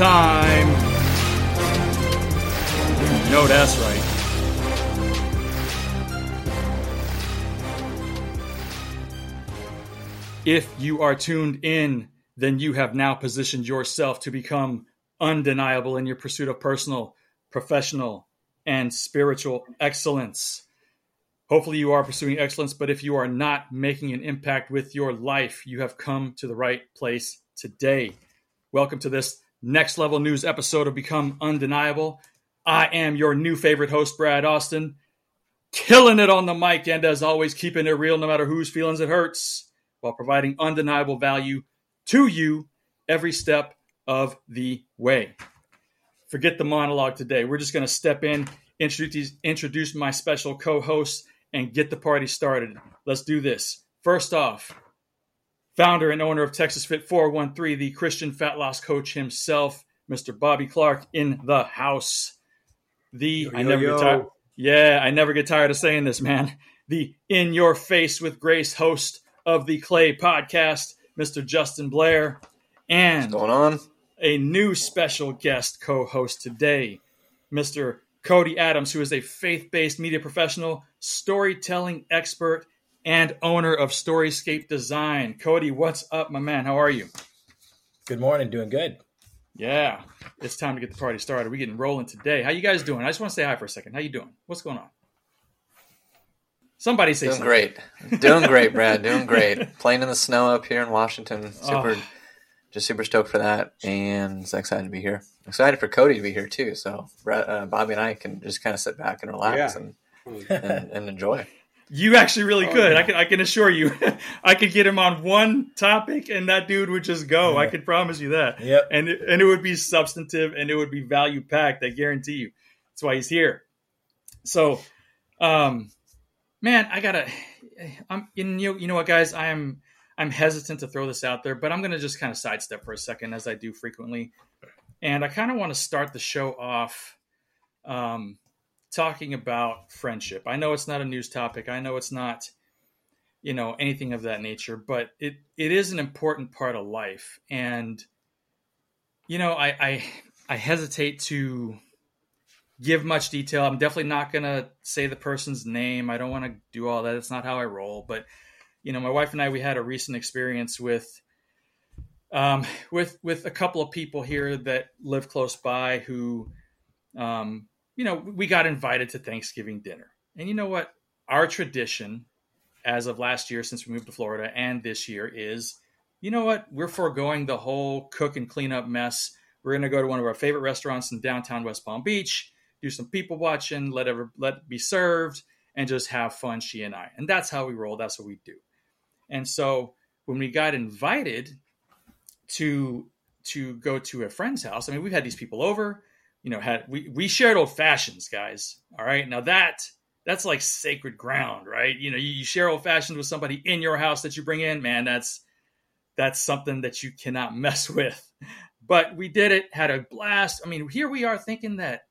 Time. No, that's right. If you are tuned in, then you have now positioned yourself to become undeniable in your pursuit of personal, professional, and spiritual excellence. Hopefully, you are pursuing excellence, but if you are not making an impact with your life, you have come to the right place today. Welcome to this next level news episode of Become Undeniable. I am your new favorite host, Brad Austin, killing it on the mic, and as always, keeping it real no matter whose feelings it hurts, while providing undeniable value to you every step of the way. Forget the monologue today. We're just going to step in, introduce, introduce my special co hosts, and get the party started. Let's do this. First off, founder and owner of Texas Fit 413, the Christian fat loss coach himself, Mr. Bobby Clark, in the house. The Yo, I never yo. get tired. Yeah, I never get tired of saying this, man. The in your face with grace host of the Clay podcast, Mr. Justin Blair, and going on? a new special guest co-host today, Mr. Cody Adams, who is a faith-based media professional, storytelling expert, and owner of Storyscape Design. Cody, what's up, my man? How are you? Good morning. Doing good. Yeah, it's time to get the party started. We're getting rolling today. How you guys doing? I just want to say hi for a second. How you doing? What's going on? Somebody say Doing something. great. Doing great, Brad. Doing great. Playing in the snow up here in Washington. Super, Oh. just super stoked for that, and so excited to be here. Excited for Cody to be here too. So Brad, uh, Bobby and I can just kind of sit back and relax Yeah. and, and and enjoy. You actually really Oh, could. yeah. I can I can assure you. I could get him on one topic and that dude would just go. I can promise you that. Yep. And it- and it would be substantive and it would be value packed, I guarantee you. That's why he's here. So um man, I got to I'm you know, you know what guys, I am I'm hesitant to throw this out there, but I'm going to just kind of sidestep for a second as I do frequently. And I kind of want to start the show off um talking about friendship. I know it's not a news topic. I know it's not, you know, anything of that nature, but it it is an important part of life. And you know, I I, I hesitate to give much detail. I'm definitely not going to say the person's name. I don't want to do all that. It's not how I roll. But you know, my wife and I we had a recent experience with um, with with a couple of people here that live close by who um, you know, we got invited to Thanksgiving dinner. And you know what? Our tradition as of last year, since we moved to Florida, and this year is, you know what? We're foregoing the whole cook and clean up mess. We're going to go to one of our favorite restaurants in downtown West Palm Beach, do some people watching, let ever let be served, and just have fun. She and I, and that's how we roll. That's what we do. And so when we got invited to to go to a friend's house, I mean, we've had these people over you know had we we shared old fashions guys. All right. Now that that's like sacred ground right? You know you, you share old fashions with somebody in your house that you bring in man that's that's something that you cannot mess with. But we did it had a blast. I mean here we are thinking that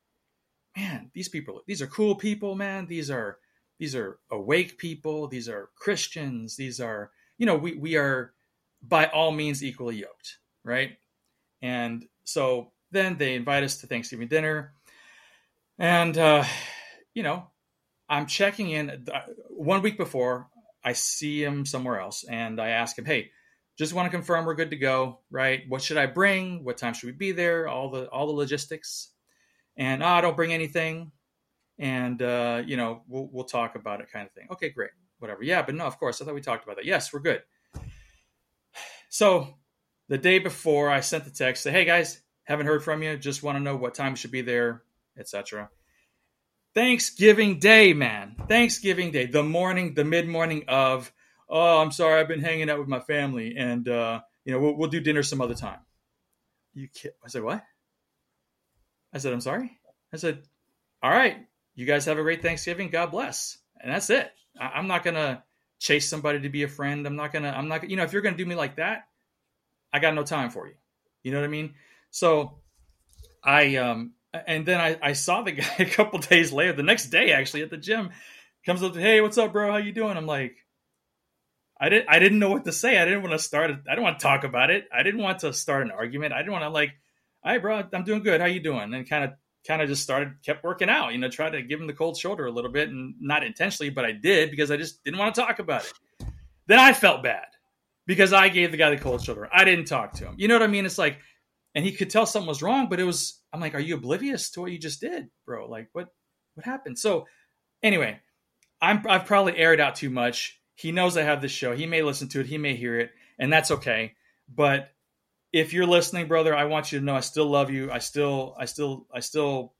man these people these are cool people man. These are these are awake people. These are christians. These are you know we we are by all means equally yoked right? And so then they invite us to Thanksgiving dinner. And, uh, you know, I'm checking in uh, one week before I see him somewhere else and I ask him, Hey, just want to confirm we're good to go, right? What should I bring? What time should we be there? All the, all the logistics and, ah, don't bring anything. And, uh, you know, we'll, we'll talk about it kind of thing. Okay, great. Whatever. Yeah, but no, of course. I thought we talked about that. Yes, we're good. So the day before I sent the text, say, Hey guys, haven't heard from you. Just want to know what time should be there etc thanksgiving day man. Thanksgiving day. The morning the mid-morning of oh i'm sorry i've been hanging out with my family and uh you know we'll, we'll do dinner some other time. You kid i said what? I said i'm sorry? I said all right. You guys have a great thanksgiving. God bless. And that's it. I, i'm not gonna chase somebody to be a friend. I'm not gonna i'm not you know if you're gonna do me like that i got no time for you. You know what i mean so I um and then I, I saw the guy a couple days later, the next day actually at the gym, comes up to hey, what's up, bro? How you doing? I'm like, I didn't I didn't know what to say. I didn't want to start I didn't want to talk about it. I didn't want to start an argument. I didn't want to like "Hi, bro, I'm doing good. How you doing?" And kind of kind of just started kept working out. You know, tried to give him the cold shoulder a little bit, and not intentionally, but I did because I just didn't want to talk about it. Then I felt bad because I gave the guy the cold shoulder. I didn't talk to him. You know what I mean? It's like, and he could tell something was wrong, but it was. I'm like, are you oblivious to what you just did, bro? Like, what what happened? So, anyway, I'm I've probably aired out too much. He knows I have this show. He may listen to it. He may hear it, and that's okay. But if you're listening, brother, I want you to know I still love you. I still, I still, I still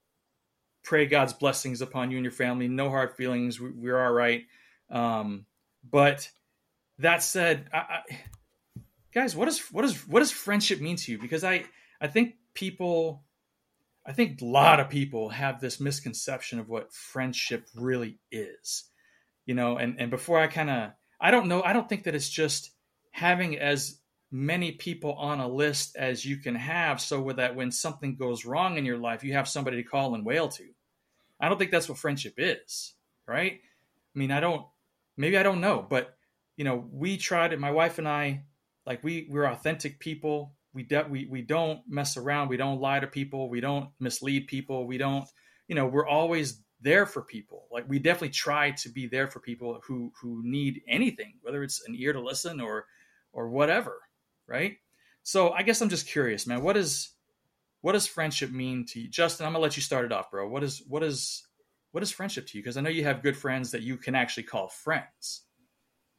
pray God's blessings upon you and your family. No hard feelings. We, are all right. Um, but that said, I, I, guys, what does what does what does friendship mean to you? Because I I think people, I think a lot of people have this misconception of what friendship really is, you know. And and before I kind of, I don't know, I don't think that it's just having as many people on a list as you can have, so that when something goes wrong in your life, you have somebody to call and wail to. I don't think that's what friendship is, right? I mean, I don't. Maybe I don't know, but you know, we tried it. My wife and I, like we we're authentic people. We de- we we don't mess around. We don't lie to people. We don't mislead people. We don't, you know, we're always there for people. Like we definitely try to be there for people who who need anything, whether it's an ear to listen or or whatever, right? So I guess I'm just curious, man. What is what does friendship mean to you, Justin? I'm gonna let you start it off, bro. What is what is what is friendship to you? Because I know you have good friends that you can actually call friends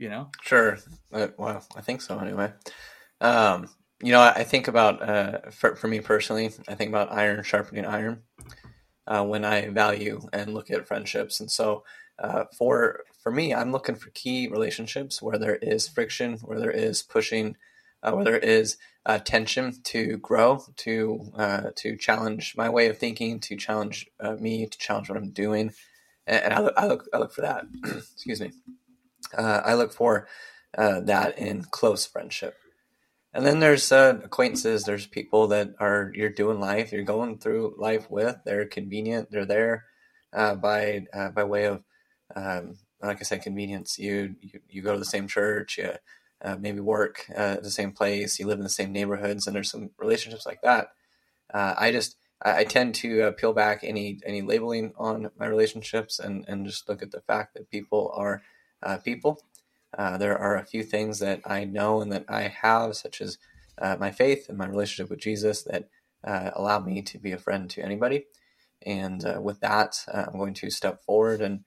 you know? Sure. Uh, well, I think so anyway. Um, you know, I think about, uh, for, for me personally, I think about iron sharpening iron uh, when I value and look at friendships. And so uh, for, for me, I'm looking for key relationships where there is friction, where there is pushing, uh, where there is uh, tension to grow, to, uh, to challenge my way of thinking, to challenge me, to challenge what I'm doing. And, and I, look, I, look, I look for that. Excuse me I look for that in close friendship. And then there's uh, acquaintances. There's people that are you're doing life, you're going through life with. They're convenient. They're there uh, by uh, by way of, um, like I said, convenience. You you, you go to the same church. You uh, maybe work at the same place. You live in the same neighborhoods, and there's some relationships like that. I just I, tend to peel back any any labeling on my relationships and and just look at the fact that people are uh, people. Uh, there are a few things that I know and that I have, such as uh, my faith and my relationship with Jesus, that uh, allow me to be a friend to anybody. And uh, with that, uh, I'm going to step forward and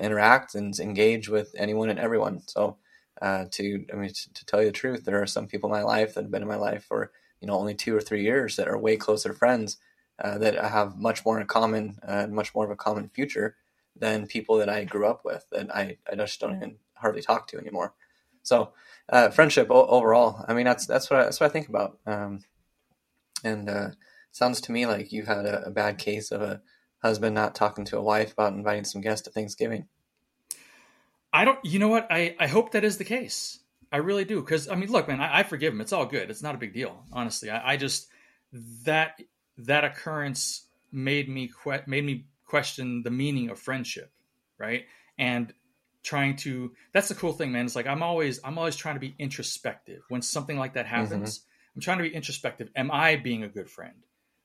interact and engage with anyone and everyone. So, to I mean, to, to tell you the truth, there are some people in my life that have been in my life for you know only two or three years that are way closer friends that have much more in common, much more of a common future than people that I grew up with that I, I just don't even hardly talk to anymore. So uh, friendship o- overall, I mean that's that's what I, that's what I think about. Um, and uh, sounds to me like you had a, a, bad case of a husband not talking to a wife about inviting some guests to Thanksgiving. I don't. You know what? I I hope that is the case. I really do. Because I mean, look, man, I, I, forgive him. It's all good. It's not a big deal. Honestly, I, I just that that occurrence made me que- made me question the meaning of friendship, right? And trying to that's the cool thing, man. It's like I'm always I'm always trying to be introspective when something like that happens. Mm-hmm. I'm trying to be introspective. Am I being a good friend?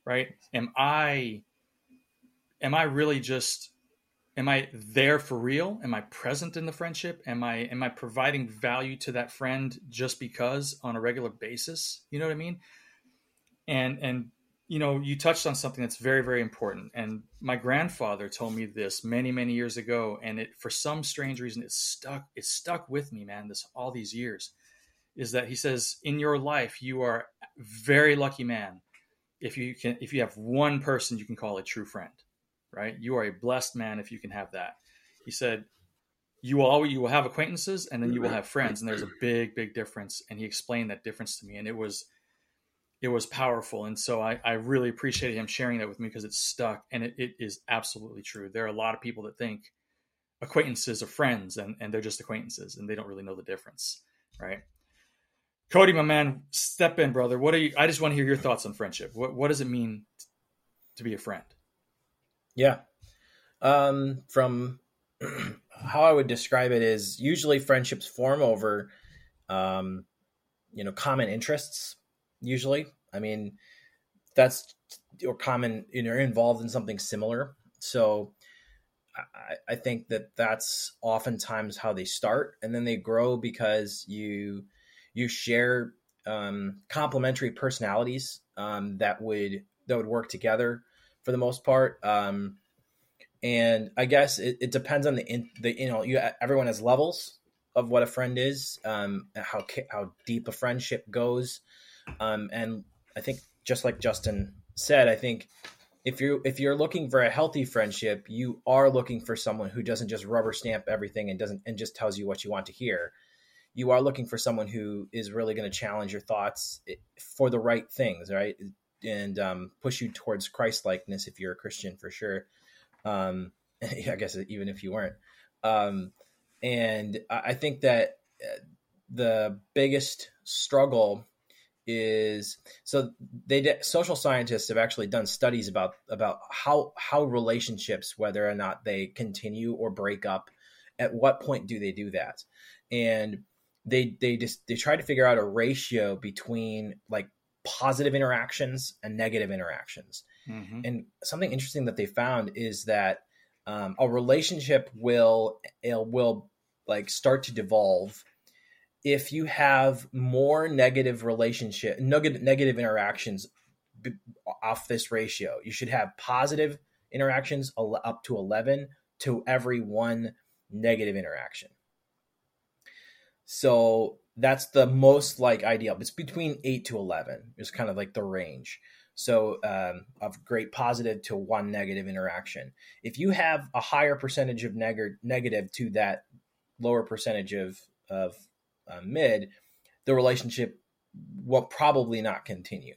Right? Am I am I really just am I there for real? Am I present in the friendship? Am I am I providing value to that friend just because on a regular basis? You know what I mean? And and you know, you touched on something that's very, very important. And my grandfather told me this many, many years ago, and it for some strange reason it stuck. It stuck with me, man. This all these years is that he says in your life you are very lucky man if you can if you have one person you can call a true friend, right? You are a blessed man if you can have that. He said you will always you will have acquaintances and then you will have friends, and there's a big, big difference. And he explained that difference to me, and it was it was powerful. And so I, I really appreciated him sharing that with me because it stuck and it, it is absolutely true. There are a lot of people that think acquaintances are friends and, and they're just acquaintances and they don't really know the difference. Right. Cody, my man, step in, brother. What are you? I just want to hear your thoughts on friendship. What, what does it mean to be a friend? Yeah. Um, from how I would describe it is usually friendships form over, um, you know, common interests usually. I mean, that's or common you know involved in something similar. So I, I think that that's oftentimes how they start and then they grow because you you share um, complementary personalities um, that would that would work together for the most part. Um, and i guess it, it depends on the in, the you know you everyone has levels of what a friend is um, how how deep a friendship goes um, and i think just like justin said i think if you're if you're looking for a healthy friendship, you are looking for someone who doesn't just rubber stamp everything and doesn't and just tells you what you want to hear. You are looking for someone who is really going to challenge your thoughts for the right things, right? And um, push you towards Christ likeness if you're a Christian for sure. Um, I guess even if you weren't. Um, and I think that eh, the biggest struggle is so they did, social scientists have actually done studies about about how how relationships whether or not they continue or break up at what point do they do that and they they just they try to figure out a ratio between like positive interactions and negative interactions mm-hmm. and something interesting that they found is that um, a relationship will will like start to devolve if you have more negative relationship negative negative interactions off this ratio you should have positive interactions up to 11 to every one negative interaction. So that's the most like ideal. It's between 8 to 11 is kind of like the range. So um, of great positive to one negative interaction. If you have a higher percentage of neg- negative to that lower percentage of of uh, mid, the relationship will probably not continue.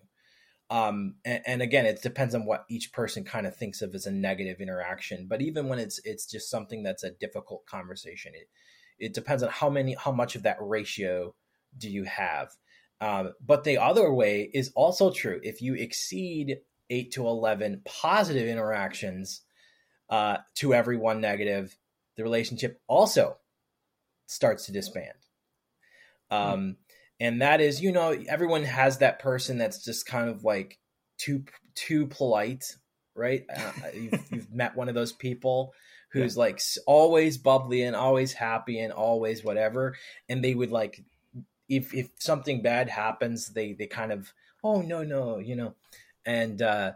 Um, and, and, again, it depends on what each person kind of thinks of as a negative interaction. But even when it's it's just something that's a difficult conversation, it it depends on how many how much of that ratio do you have. Um, but the other way is also true. If you exceed eight to eleven positive interactions uh, to every one negative, the relationship also starts to disband. Hmm. Um, and that is, you know, everyone has that person that's just kind of like too too polite, right? Uh, you've, you've, met one of those people who's yeah. like always bubbly and always happy and always whatever, and they would like if if something bad happens, they they kind of oh no no you know, and uh,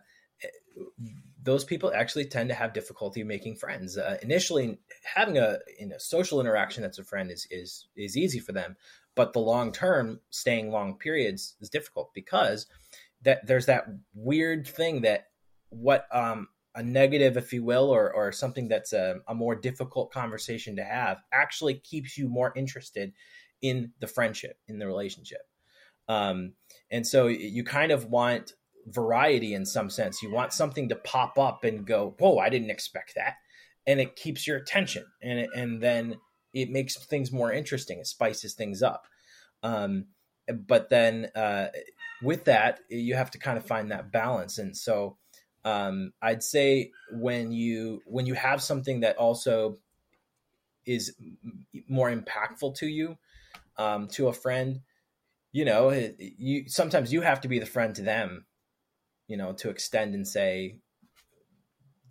those people actually tend to have difficulty making friends. Uh, initially, having a social interaction that's a friend is is is easy for them, but the long term staying long periods is difficult because that there's that weird thing that what um, a negative if you will or, or something that's a, a more difficult conversation to have actually keeps you more interested in the friendship in the relationship um, and so you kind of want variety in some sense you want something to pop up and go whoa i didn't expect that and it keeps your attention and it, and then it makes things more interesting. It spices things up. Um, but then uh, with that, you have to kind of find that balance. And so um, I'd say when you when you have something that also is more impactful to you, um, to a friend, you know, you sometimes you have to be the friend to them, you know, to extend and say,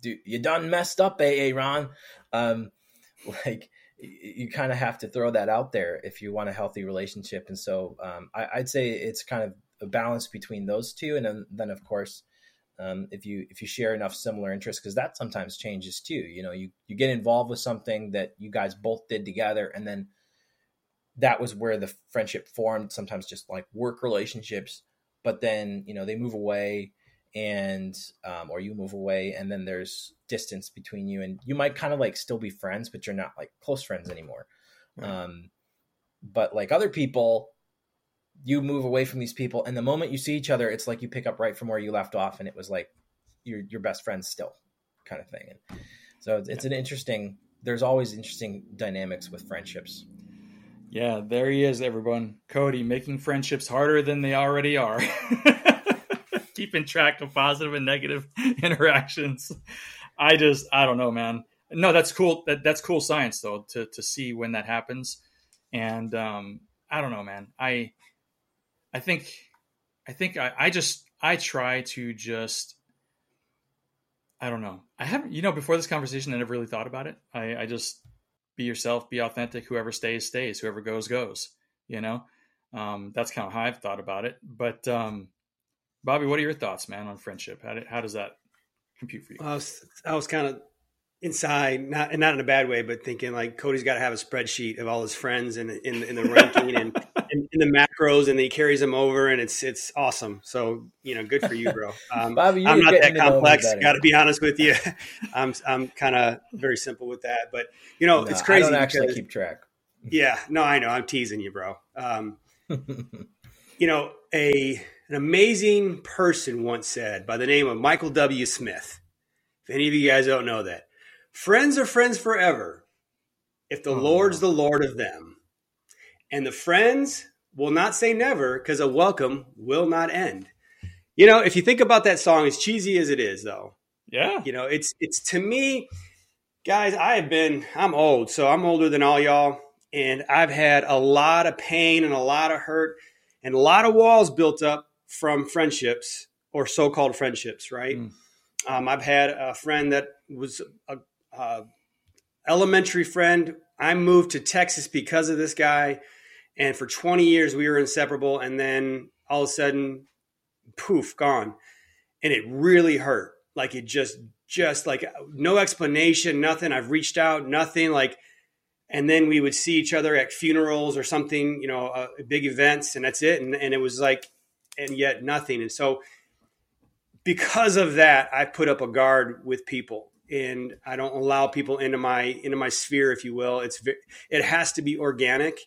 "Do you done messed up, AA Ron?" Um, like you kind of have to throw that out there if you want a healthy relationship. And so um, I, would say it's kind of a balance between those two, and then, then of course, um, if you if you share enough similar interests, because that sometimes changes too. You know, you you get involved with something that you guys both did together, and then that was where the friendship formed. Sometimes just like work relationships, but then you know they move away and um, or you move away and then there's distance between you and you might kind of like still be friends but you're not like close friends anymore. Right. um, but like other people you move away from these people and the moment you see each other it's like you pick up right from where you left off and it was like your your best friends still kind of thing and so it's, it's an interesting there's always interesting dynamics with friendships. Yeah there he is everyone. Cody making friendships harder than they already are keeping track of positive and negative interactions. I just I don't know, man. No, that's cool. That that's cool science though to to see when that happens. And um, I don't know, man. I I think I think I, I just I try to just I don't know. I haven't, you know, before this conversation, I never really thought about it. I, I just be yourself, be authentic. Whoever stays, stays. Whoever goes, goes. You know, um, that's kind of how I've thought about it. But um, Bobby, what are your thoughts, man, on friendship? How, did, how does that compute for you? I was, I was kind of inside, not and not in a bad way, but thinking like Cody's got to have a spreadsheet of all his friends and in, in, in, the ranking and in, in, the macros, and he carries them over, and it's it's awesome. So you know, good for you, bro. Um, Bobby, I'm not that complex. Got to be honest with you. I'm I'm kind of very simple with that, but you know, no, it's crazy. I don't actually because, keep track. Yeah, no, I know. I'm teasing you, bro. Um, you know, a an amazing person once said by the name of Michael W. Smith. If any of you guys don't know that, Friends are friends forever if the oh, Lord's the Lord of them. And the friends will not say never because a welcome will not end. You know, if you think about that song, as cheesy as it is, though, yeah, you know, it's it's to me, guys. I have been, I'm old, so I'm older than all y'all, and I've had a lot of pain and a lot of hurt and a lot of walls built up from friendships or so-called friendships, right? Mm. Um, I've had a friend that was a uh, elementary friend. I moved to Texas because of this guy. And for 20 years, we were inseparable. And then all of a sudden, poof, gone. And it really hurt. Like it just, just like no explanation, nothing. I've reached out, nothing. Like, and then we would see each other at funerals or something, you know, uh, big events, and that's it. And, and it was like, and yet nothing. And so, because of that, I put up a guard with people and I don't allow people into my into my sphere, if you will. It's it has to be organic,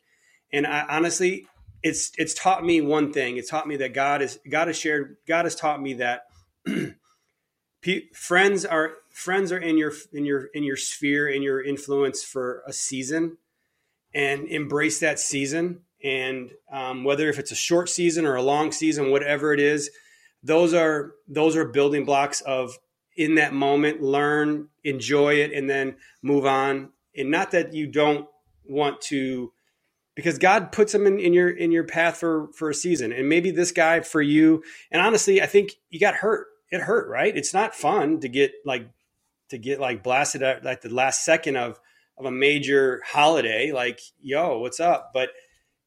and I honestly, it's it's taught me one thing. It's taught me that God is God has shared. God has taught me that friends are friends are in your in your in your sphere in your influence for a season, and embrace that season. And um, whether if it's a short season or a long season, whatever it is, those are those are building blocks of in that moment, learn, enjoy it, and then move on. And not that you don't want to, because God puts them in, in your in your path for for a season. And maybe this guy for you. And honestly, I think you got hurt. It hurt, right? It's not fun to get like to get like blasted at like the last second of of a major holiday. Like, yo, what's up? But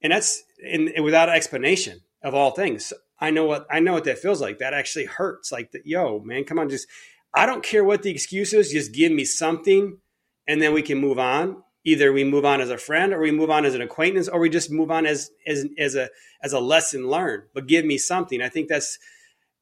and that's and without explanation of all things. I know what I know what that feels like. That actually hurts. Like, the, yo, man, come on, just I don't care what the excuse is, just give me something and then we can move on. Either we move on as a friend or we move on as an acquaintance or we just move on as as as a as a lesson learned. But give me something. I think that's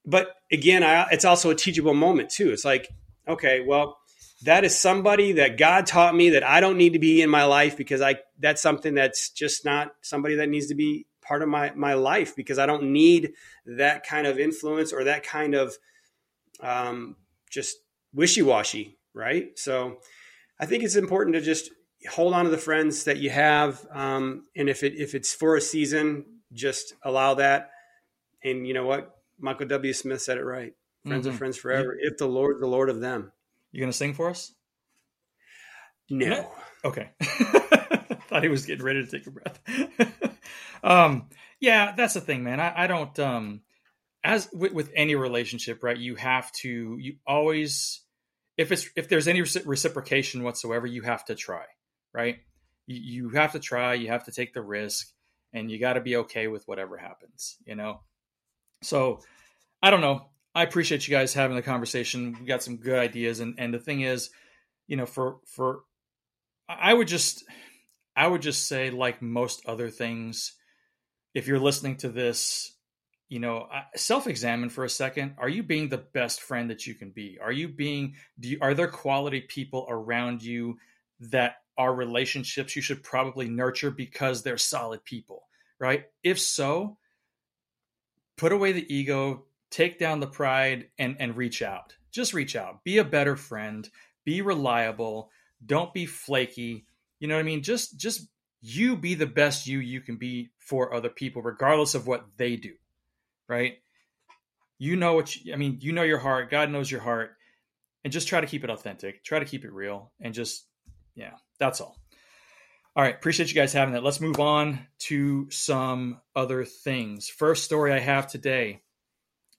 but again, I, it's also a teachable moment too. It's like, okay, well, that is somebody that God taught me that I don't need to be in my life because I that's something that's just not somebody that needs to be part of my my life because I don't need that kind of influence or that kind of um, just wishy washy, right? So I think it's important to just hold on to the friends that you have, um, and if it if it's for a season, just allow that. And you know what, Michael W. Smith said it right: "Friends mm-hmm. are friends forever." If the Lord, the Lord of them. You gonna sing for us? No. Okay. Thought he was getting ready to take a breath. um, yeah, that's the thing, man. I, I don't. Um, as with, with, any relationship, right? You have to, you always, if it's, if there's any reciprocation whatsoever, you have to try, right? You, you have to try, you have to take the risk, and you got to be okay with whatever happens, you know? So I don't know. I appreciate you guys having the conversation. We got some good ideas. And, and the thing is, you know, for, for, I would just, I would just say, like most other things, if you're listening to this you know self-examine for a second are you being the best friend that you can be are you being do you, are there quality people around you that are relationships you should probably nurture because they're solid people right if so put away the ego take down the pride and and reach out. Just reach out. Be a better friend. Be reliable. Don't be flaky. You know what i mean? Just just you be the best you you can be for other people regardless of what they do right? You know what you, I mean, you know your heart, God knows your heart, and just try to keep it authentic, try to keep it real, and just, yeah, that's all. All right, appreciate you guys having that. Let's move on to some other things. First story I have today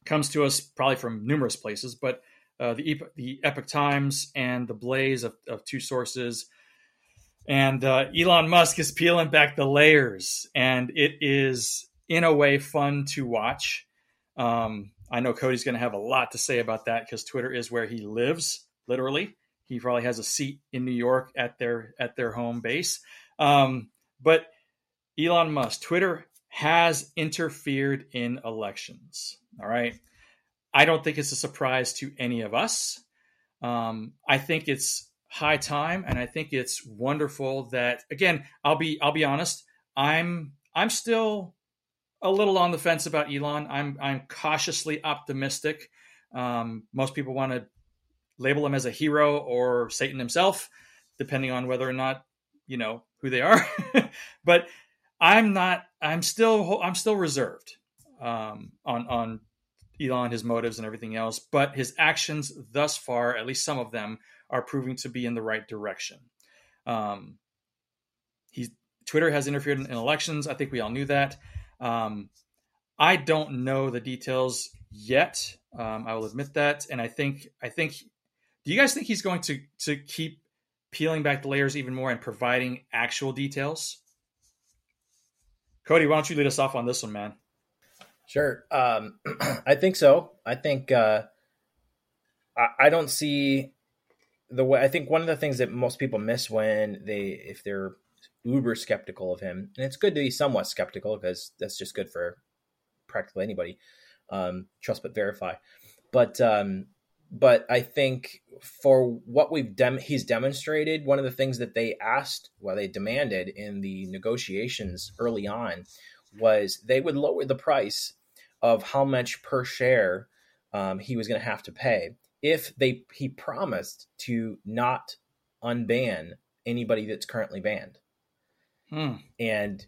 comes to us probably from numerous places, but uh, the the Epoch Times and the Blaze of, of two sources. And uh, Elon Musk is peeling back the layers, and it is in a way fun to watch. Um, I know Cody's going to have a lot to say about that because Twitter is where he lives, literally. He probably has a seat in New York at their at their home base. Um, but Elon Musk, Twitter has interfered in elections. All right. I don't think it's a surprise to any of us. Um, I think it's high time, and I think it's wonderful that again. I'll be I'll be honest. I'm I'm still a little on the fence about Elon. I'm I'm cautiously optimistic. Um, most people want to label him as a hero or Satan himself, depending on whether or not you know who they are. but I'm not. I'm still. I'm still reserved um, on on Elon, his motives, and everything else. But his actions thus far, at least some of them, are proving to be in the right direction. Um, he's Twitter has interfered in, in elections. I think we all knew that. Um, I don't know the details yet. Um, I will admit that, and I think I think. Do you guys think he's going to to keep peeling back the layers even more and providing actual details? Cody, why don't you lead us off on this one, man? Sure. Um, I think so. I think uh, I, I don't see the way. I think one of the things that most people miss when they, if they're uber skeptical of him, and it's good to be somewhat skeptical because that's just good for practically anybody. Um, trust but verify. But um, but I think for what we've dem- he's demonstrated, one of the things that they asked, well, they demanded in the negotiations early on, was they would lower the price of how much per share um, he was going to have to pay if they he promised to not unban anybody that's currently banned. Hmm. And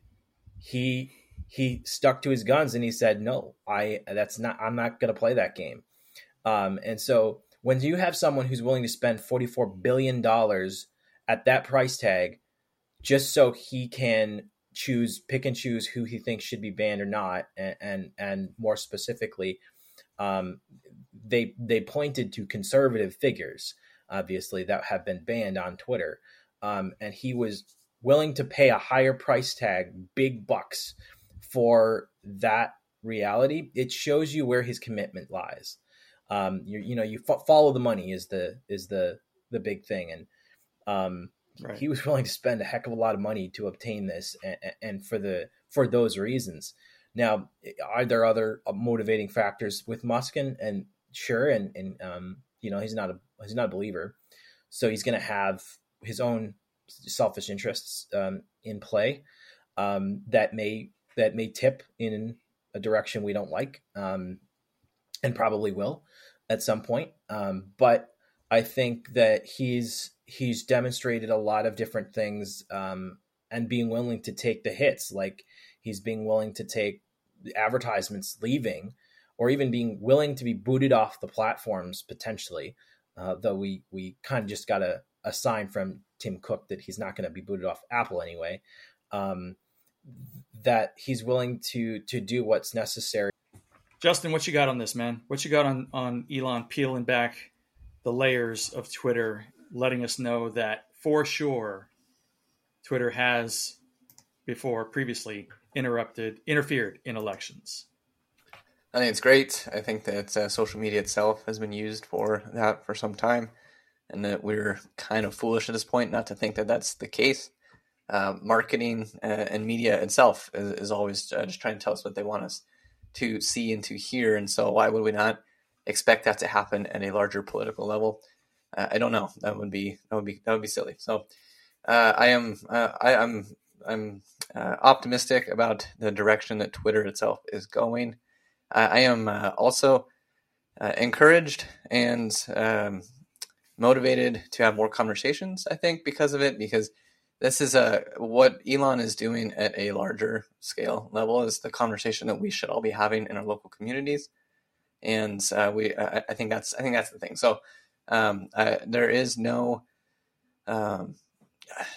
he he stuck to his guns and he said, "No, I that's not. I'm not going to play that game." Um, and so when you have someone who's willing to spend $44 billion at that price tag just so he can choose, pick and choose who he thinks should be banned or not, and, and, and more specifically, um, they, they pointed to conservative figures, obviously, that have been banned on Twitter. Um, and he was willing to pay a higher price tag, big bucks, for that reality. It shows you where his commitment lies um, you you know you fo- follow the money is the is the the big thing, and um, right. he was willing to spend a heck of a lot of money to obtain this, and, and for the for those reasons. Now, are there other uh, motivating factors with Muskin? And sure, and and um, you know he's not a he's not a believer, so he's going to have his own selfish interests um, in play um, that may that may tip in a direction we don't like, um, and probably will at some point. Um, but I think that he's he's demonstrated a lot of different things um, and being willing to take the hits. Like he's being willing to take the advertisements leaving, or even being willing to be booted off the platforms potentially. Uh, though we we kind of just got a, a sign from Tim Cook that he's not going to be booted off Apple anyway. Um, that he's willing to to do what's necessary Justin, what you got on this, man? What you got on on Elon peeling back the layers of Twitter, letting us know that for sure Twitter has before previously interrupted, interfered in elections. I think it's great. I think that uh, social media itself has been used for that for some time, and that we're kind of foolish at this point not to think that that's the case. Uh, marketing uh, and media itself is, is always uh, just trying to tell us what they want us to see and to hear. And so, why would we not expect that to happen at a larger political level? Uh, I don't know. That would be that would be that would be silly. So, uh, I am uh, I, am I'm, I'm uh, optimistic about the direction that Twitter itself is going. I am uh, also uh, encouraged and um, motivated to have more conversations. I think because of it, because this is a what Elon is doing at a larger scale level is the conversation that we should all be having in our local communities, and uh, we I, I, think that's I think that's the thing. So um, I, there is no um,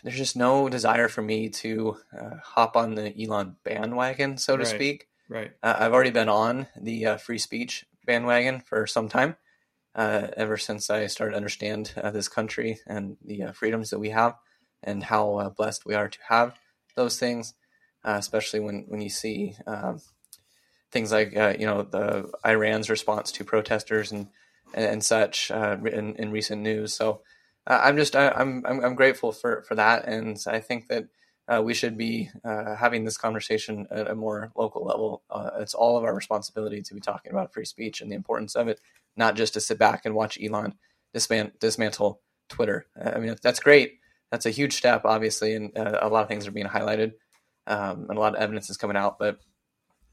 there's just no desire for me to uh, hop on the Elon bandwagon, so to right, speak. Right. Uh, I've already been on the uh, free speech bandwagon for some time. Uh, ever since I started to understand uh, this country and the uh, freedoms that we have, and how uh, blessed we are to have those things, uh, especially when when you see um, things like uh, you know the Iran's response to protesters and and, such in, in recent news. So I'm just I, I'm, I'm I'm grateful for for that, and I think that uh, we should be uh, having this conversation at a more local level. Uh, it's all of our responsibility to be talking about free speech and the importance of it, not just to sit back and watch Elon dismant- dismantle Twitter. I mean, that's great. That's a huge step, obviously, and uh, a lot of things are being highlighted, um, and a lot of evidence is coming out. But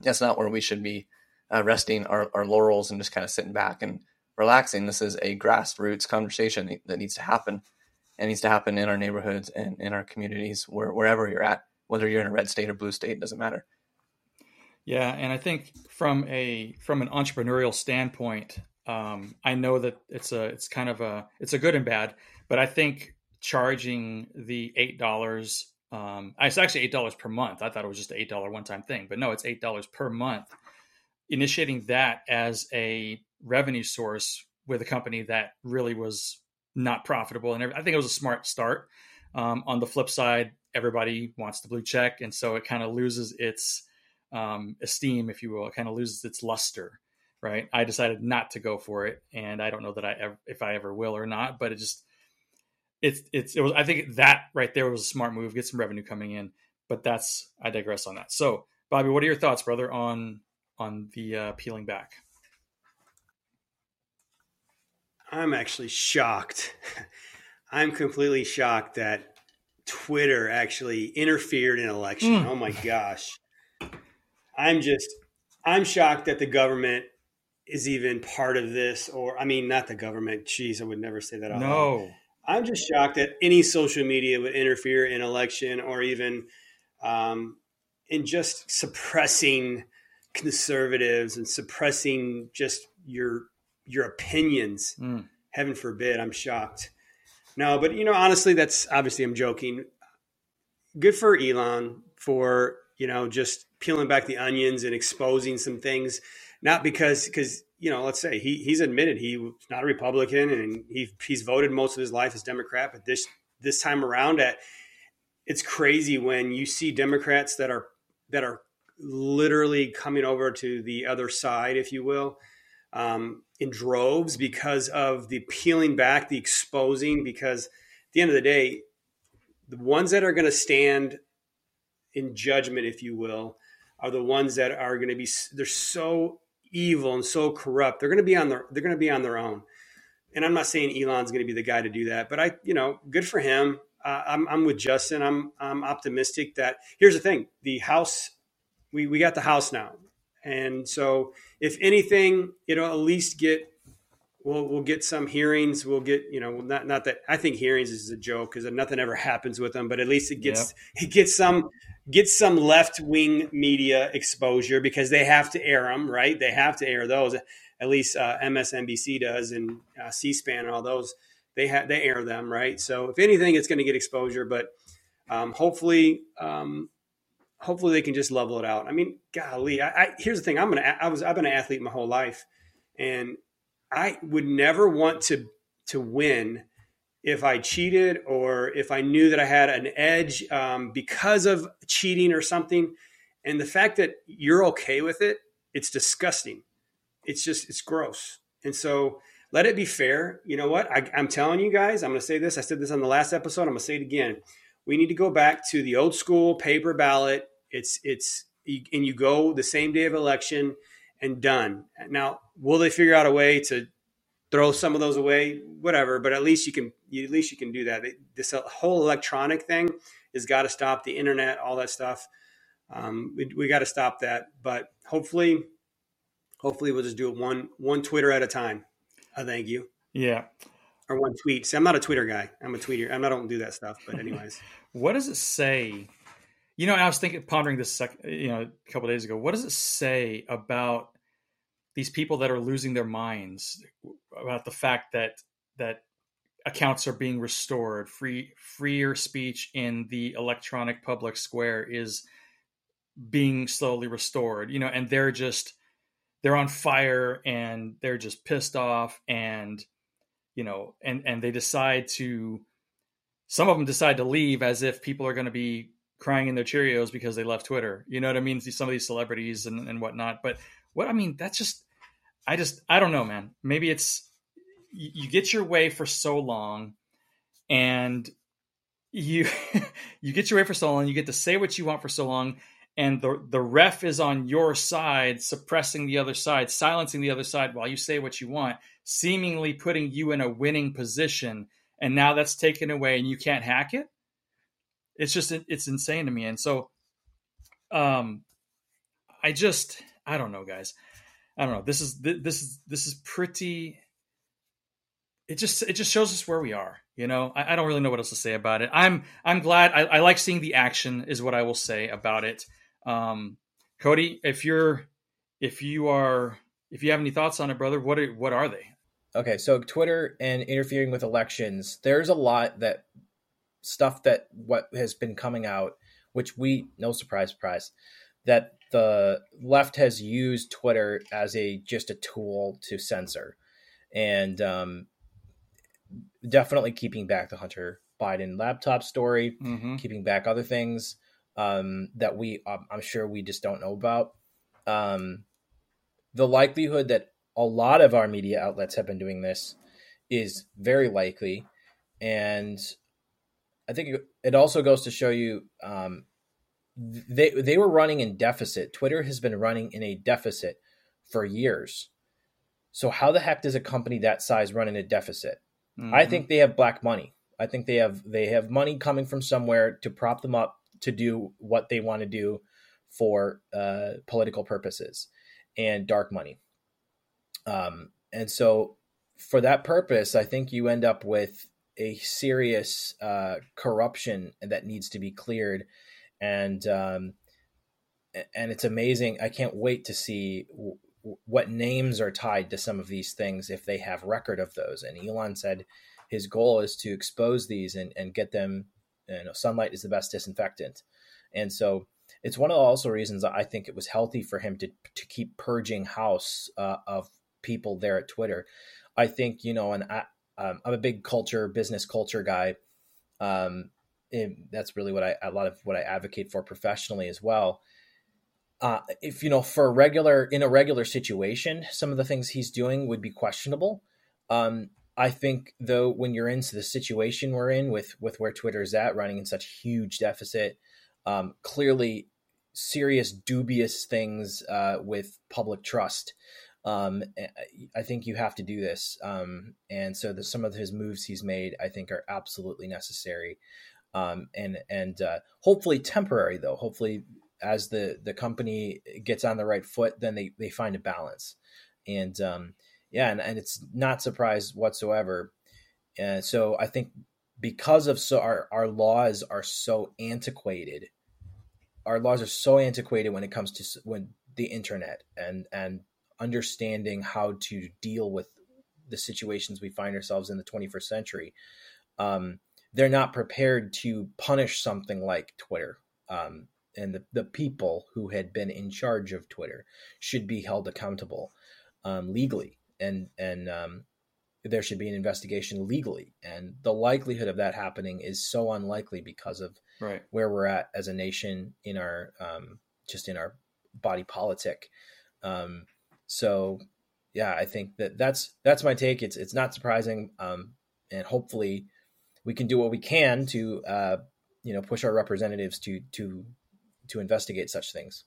that's not where we should be uh, resting our, our laurels and just kind of sitting back and relaxing. This is a grassroots conversation that needs to happen and needs to happen in our neighborhoods and in our communities, where, wherever you're at, whether you're in a red state or blue state, doesn't matter. Yeah, and I think from a from an entrepreneurial standpoint, um, I know that it's a it's kind of a it's a good and bad, but I think charging the eight dollars, um, it's actually eight dollars per month. I thought it was just an eight dollar one time thing, but no, it's eight dollars per month. Initiating that as a revenue source with a company that really was not profitable. And I think it was a smart start. Um, on the flip side, everybody wants the blue check, and so it kind of loses its um, esteem, if you will. It kind of loses its luster, right? I decided not to go for it, and I don't know that I ever, if I ever will or not. But it just, it's, it's, it was. I think that right there was a smart move. Get some revenue coming in, but that's I digress on that. So, Bobby, what are your thoughts, brother, on on the uh, peeling back? I'm actually shocked. I'm completely shocked that Twitter actually interfered in election. Mm. Oh my gosh. I'm just I'm shocked that the government is even part of this or I mean not the government. Jeez, I would never say that No. I'm just shocked that any social media would interfere in election or even um, in just suppressing conservatives and suppressing just your your opinions. Mm. Heaven forbid. I'm shocked. No, but you know, honestly, that's obviously I'm joking. Good for Elon for you know just peeling back the onions and exposing some things. Not because because you know, let's say he he's admitted he's not a Republican and he he's voted most of his life as Democrat, but this this time around at it's crazy when you see Democrats that are that are literally coming over to the other side, if you will, um, in droves because of the peeling back, the exposing. Because at the end of the day, the ones that are going to stand in judgment, if you will, are the ones that are going to be. They're so evil and so corrupt. They're going to be on their. They're going to be on their own. And I'm not saying Elon's going to be the guy to do that, but I, you know, good for him. Uh, I'm, I'm with Justin. I'm, I'm optimistic that here's the thing: the House, we we got the House now. And so, if anything, it'll at least get we'll we'll get some hearings. We'll get you know not not that I think hearings is a joke because nothing ever happens with them, but at least it gets yep. it gets some gets some left wing media exposure because they have to air them, right? They have to air those. At least uh, MSNBC does, and uh, C-SPAN and all those. They have they air them, right? So if anything, it's going to get exposure, but um, hopefully. Um, hopefully they can just level it out. I mean, golly, I, I, here's the thing. I'm gonna. I was. I've been an athlete my whole life, and I would never want to to win if I cheated or if I knew that I had an edge um, because of cheating or something. And the fact that you're okay with it, it's disgusting. It's just it's gross. And so let it be fair. You know what? I, I'm telling you guys. I'm going to say this. I said this on the last episode. I'm going to say it again we need to go back to the old school paper ballot. It's it's and you go the same day of election and done. Now, will they figure out a way to throw some of those away? Whatever, but at least you can at least you can do that. This whole electronic thing has got to stop. The internet, all that stuff. Um, we, we got to stop that. But hopefully, hopefully we'll just do it one one Twitter at a time. I thank you. Yeah or one tweet. See, I'm not a Twitter guy. I'm a tweeter. I'm, I don't do that stuff. But anyways, what does it say? You know, I was thinking, pondering this, sec, you know, a couple days ago. What does it say about these people that are losing their minds about the fact that that accounts are being restored, free freer speech in the electronic public square is being slowly restored. You know, and they're just they're on fire and they're just pissed off and you know and and they decide to some of them decide to leave as if people are going to be crying in their Cheerios because they left Twitter. You know what I mean? Some of these celebrities and, and whatnot. But what I mean, that's just, I just, I don't know, man. Maybe it's, you, you get your way for so long and you, you get your way for so long, you get to say what you want for so long. And the, the ref is on your side, suppressing the other side, silencing the other side while you say what you want, seemingly putting you in a winning position. And now that's taken away and you can't hack it it's just it's insane to me. And so um i just i don't know guys. I don't know. This is this is this is pretty it just it just shows us where we are you know? I, I don't really know what else to say about it. I'm i'm glad I, I, like seeing the action is what i will say about it. Um cody if you're if you are if you have any thoughts on it brother what are what are they? Okay so twitter and interfering with elections there's a lot that stuff that what has been coming out, which we no surprise, surprise, that the left has used Twitter as a just a tool to censor, and um, definitely keeping back the Hunter Biden laptop story, mm-hmm. keeping back other things um, that we um, I'm sure we just don't know about. Um, the likelihood that a lot of our media outlets have been doing this is very likely, and I think it also goes to show you um, they they were running in deficit. Twitter has been running in a deficit for years. So how the heck does a company that size run in a deficit? Mm-hmm. I think they have black money. I think they have they have money coming from somewhere to prop them up to do what they want to do for uh, political purposes and dark money. Um, and so for that purpose, I think you end up with a serious uh, corruption that needs to be cleared, and um, and it's amazing. I can't wait to see w- what names are tied to some of these things if they have record of those. And Elon said his goal is to expose these and, and get them. You know, sunlight is the best disinfectant, and so it's one of the also reasons I think it was healthy for him to to keep purging house uh, of people there at Twitter. I think you know, and I, um, I'm a big culture, business culture guy. Um, that's really what I a lot of what I advocate for professionally as well. Uh, if you know, for a regular in a regular situation, some of the things he's doing would be questionable. Um, I think though, when you're into the situation we're in with with where Twitter is at, running in such huge deficit, um, clearly serious dubious things uh, with public trust um, I think you have to do this. Um, and so the, some of his moves he's made, I think, are absolutely necessary. Um, and and uh, hopefully temporary though. Hopefully, as the the company gets on the right foot, then they they find a balance. And um, yeah, and, and it's not surprised whatsoever. And so I think because of so our our laws are so antiquated, our laws are so antiquated when it comes to when the internet and and understanding how to deal with the situations we find ourselves in the 21st century. Um, they're not prepared to punish something like Twitter. Um, and the, the people who had been in charge of Twitter should be held accountable um, legally. And, and um, there should be an investigation legally. And the likelihood of that happening is so unlikely because of right. where we're at as a nation in our um, just in our body politic. Um, so yeah, I think that that's that's my take. It's it's not surprising, um, and hopefully we can do what we can to uh, you know push our representatives to to to investigate such things.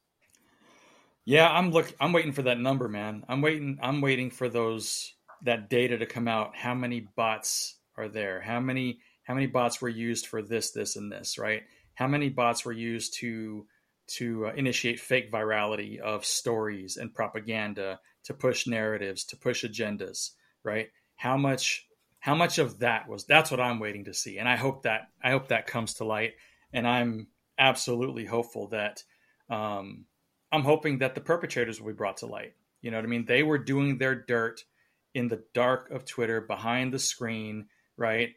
Yeah, I'm look. I'm waiting for that number, man. I'm waiting. I'm waiting for those that data to come out. How many bots are there? How many how many bots were used for this, this, and this? Right? How many bots were used to to uh, initiate fake virality of stories and propaganda to push narratives to push agendas right? How much how much of that was that's what i'm waiting to see and i hope that i hope that comes to light and i'm absolutely hopeful that um, i'm hoping that the perpetrators will be brought to light. You know what i mean? They were doing their dirt in the dark of twitter behind the screen right?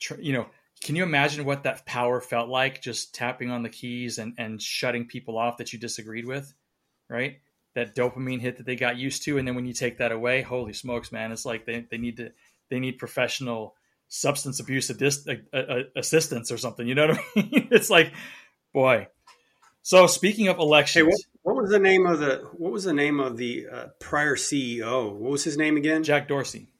Tr- you know can you imagine what that power felt like just tapping on the keys and, and shutting people off that you disagreed with right that dopamine hit that they got used to, and then when you take that away, holy smokes, man! It's like they, they need to they need professional substance abuse assist, assistance or something. You know what I mean? it's like, boy. So speaking of elections, hey, what, what, was the name of the what was the name of the uh, prior CEO? What was his name again? Jack Dorsey.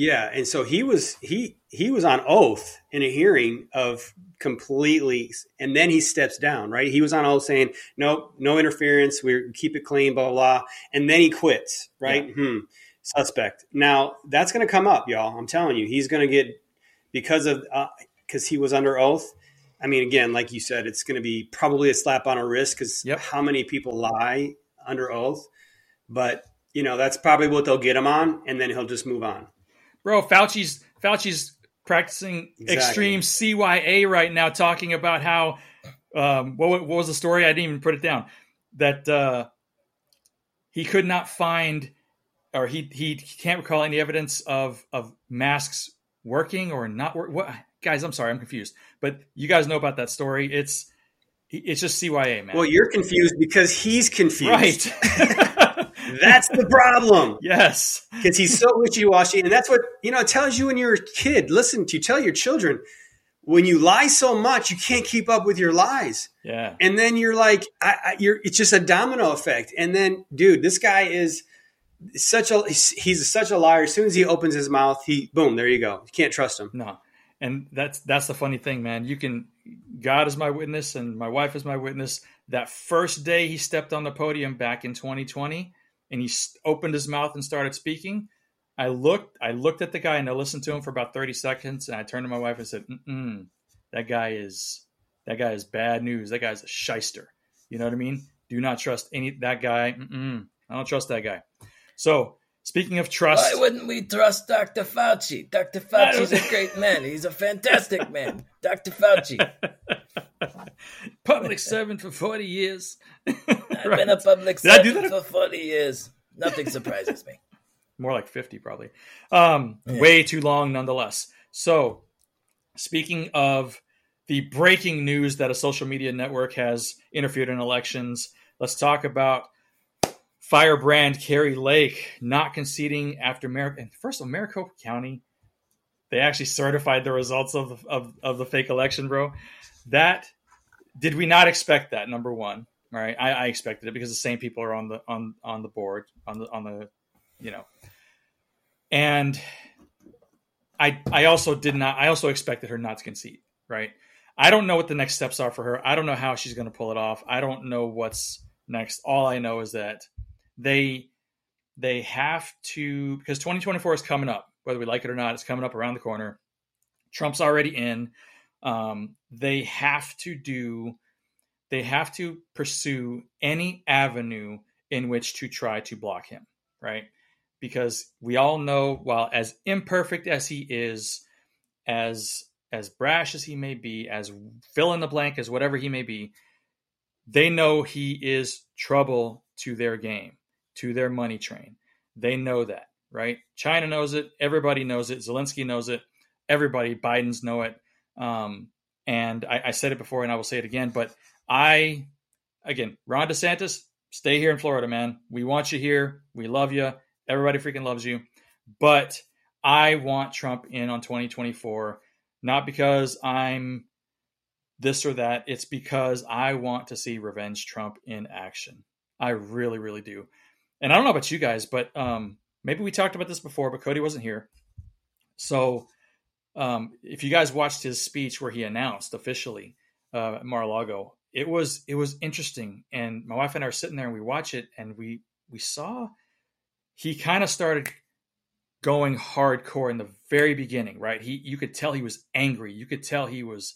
Yeah, and so he was he he was on oath in a hearing of completely, and then he steps down. Right, he was on oath saying no, no interference. We keep it clean, blah blah, blah. and then he quits. Right, yeah. hmm. suspect. Now that's going to come up, y'all. I'm telling you, he's going to get because of because uh, he was under oath. I mean, again, like you said, it's going to be probably a slap on a wrist because yep. how many people lie under oath? But you know, that's probably what they'll get him on, and then he'll just move on bro. Fauci's Fauci's practicing exactly. extreme CYA right now, talking about how um, what, what was the story? I didn't even put it down. That uh, he could not find, or he he can't recall any evidence of of masks working or not work. What guys? I'm sorry, I'm confused. But you guys know about that story. It's it's just CYA, man. Well, you're confused because he's confused, right? That's the problem. yes. Because he's so wishy washy. And that's what, you know, it tells you when you're a kid. Listen, to you tell your children, when you lie so much, you can't keep up with your lies. Yeah. And then you're like, I, I, you're, it's just a domino effect. And then, dude, this guy is such a, he's such a liar. As soon as he opens his mouth, he, boom, there you go. You can't trust him. No. And that's, that's the funny thing, man. You can, God is my witness and my wife is my witness. That first day he stepped on the podium back in 2020, and he opened his mouth and started speaking. I looked, I looked at the guy and I listened to him for about 30 seconds. And I turned to my wife and said, Mm-mm, that guy is, that guy is bad news. That guy's a shyster. You know what I mean? Do not trust any, that guy. Mm-mm, I don't trust that guy. So speaking of trust. Why wouldn't we trust Dr. Fauci? Dr. Fauci's a great man. He's a fantastic man. Dr. Fauci. public servant for 40 years. I've right. been a public servant for 40 years. Nothing surprises me. More like 50, probably. Um, yeah. Way too long, nonetheless. So, speaking of the breaking news that a social media network has interfered in elections, let's talk about firebrand Kari Lake not conceding after Mar- first of all, Maricopa County. They actually certified the results of, of, of the fake election, bro. That did we not expect that? Number one, right? I, I expected it because the same people are on the on on the board on the on the you know, and I I also did not. I also expected her not to concede, right? I don't know what the next steps are for her. I don't know how she's going to pull it off. I don't know what's next. All I know is that they they have to because 2024 is coming up, whether we like it or not. It's coming up around the corner. Trump's already in um, they have to do they have to pursue any avenue in which to try to block him right because we all know while as imperfect as he is as as brash as he may be as fill in the blank as whatever he may be they know he is trouble to their game to their money train they know that right china knows it everybody knows it zelensky knows it everybody biden's know it um, and I, I said it before, and I will say it again. But I, again, Ron DeSantis, stay here in Florida, man. We want you here. We love you. Everybody freaking loves you. But I want Trump in on 2024, not because I'm this or that. It's because I want to see revenge Trump in action. I really, really do. And I don't know about you guys, but um, maybe we talked about this before, but Cody wasn't here. So um, if you guys watched his speech where he announced officially uh, Mar-a-Lago, it was it was interesting. And my wife and I are sitting there and we watch it, and we we saw he kind of started going hardcore in the very beginning, right? He you could tell he was angry. You could tell he was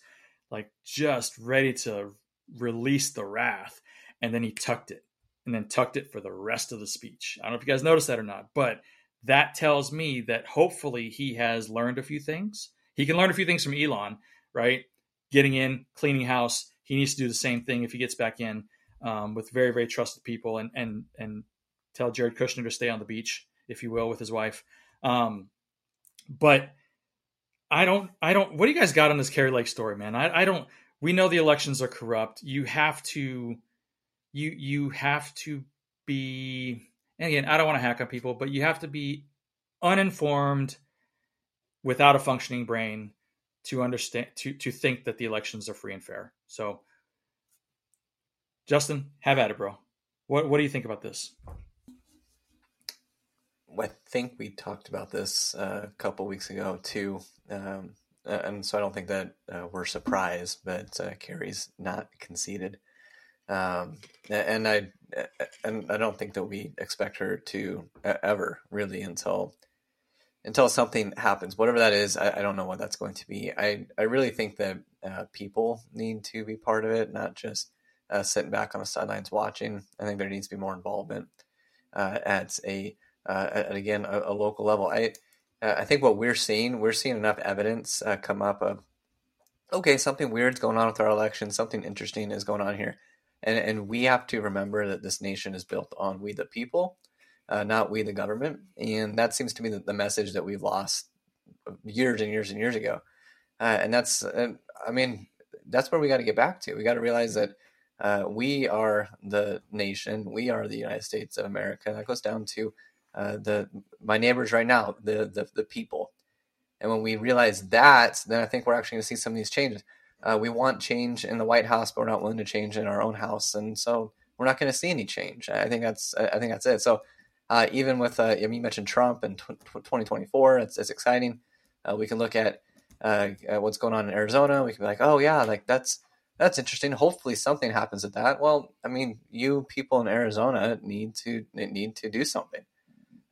like just ready to release the wrath, and then he tucked it, and then tucked it for the rest of the speech. I don't know if you guys noticed that or not, but that tells me that hopefully he has learned a few things. He can learn a few things from Elon, right? Getting in, cleaning house. He needs to do the same thing if he gets back in um, with very, very trusted people and and and tell Jared Kushner to stay on the beach, if you will, with his wife. Um, but I don't, I don't. What do you guys got on this Kari Lake story, man? I, I don't. We know the elections are corrupt. You have to, you you have to be and again i don't want to hack on people but you have to be uninformed without a functioning brain to understand to to think that the elections are free and fair. So justin have at it bro. What what do you think about this? I think we talked about this uh, a couple weeks ago too, um, and so I don't think that uh, we're surprised, but uh, Kari's not conceded, um, and I and I don't think that we expect her to ever really until until something happens, whatever that is. I, I don't know what that's going to be. I I really think that uh, people need to be part of it, not just uh, sitting back on the sidelines watching. I think there needs to be more involvement uh, at a uh, at again a, a, local level. I uh, I think what we're seeing, we're seeing enough evidence uh, come up of okay, something weird's going on with our election, something interesting is going on here, and and we have to remember that this nation is built on we the people, uh, not we the government, and that seems to me the, the, message that we've lost years and years and years ago, uh, and that's I mean that's where we got to get back to. We got to realize that. Uh, we are the nation. We are the United States of America. That goes down to uh, the my neighbors right now, the, the the people. And when we realize that, then I think we're actually going to see some of these changes. Uh, we want change in the White House, but we're not willing to change in our own house, and so we're not going to see any change. I think that's I think that's it. So uh, even with uh, you mentioned Trump and 2024, it's, it's exciting. Uh, we can look at uh, what's going on in Arizona. We can be like, oh yeah, like that's that's interesting. Hopefully something happens with that. Well, I mean, you people in Arizona need to need to do something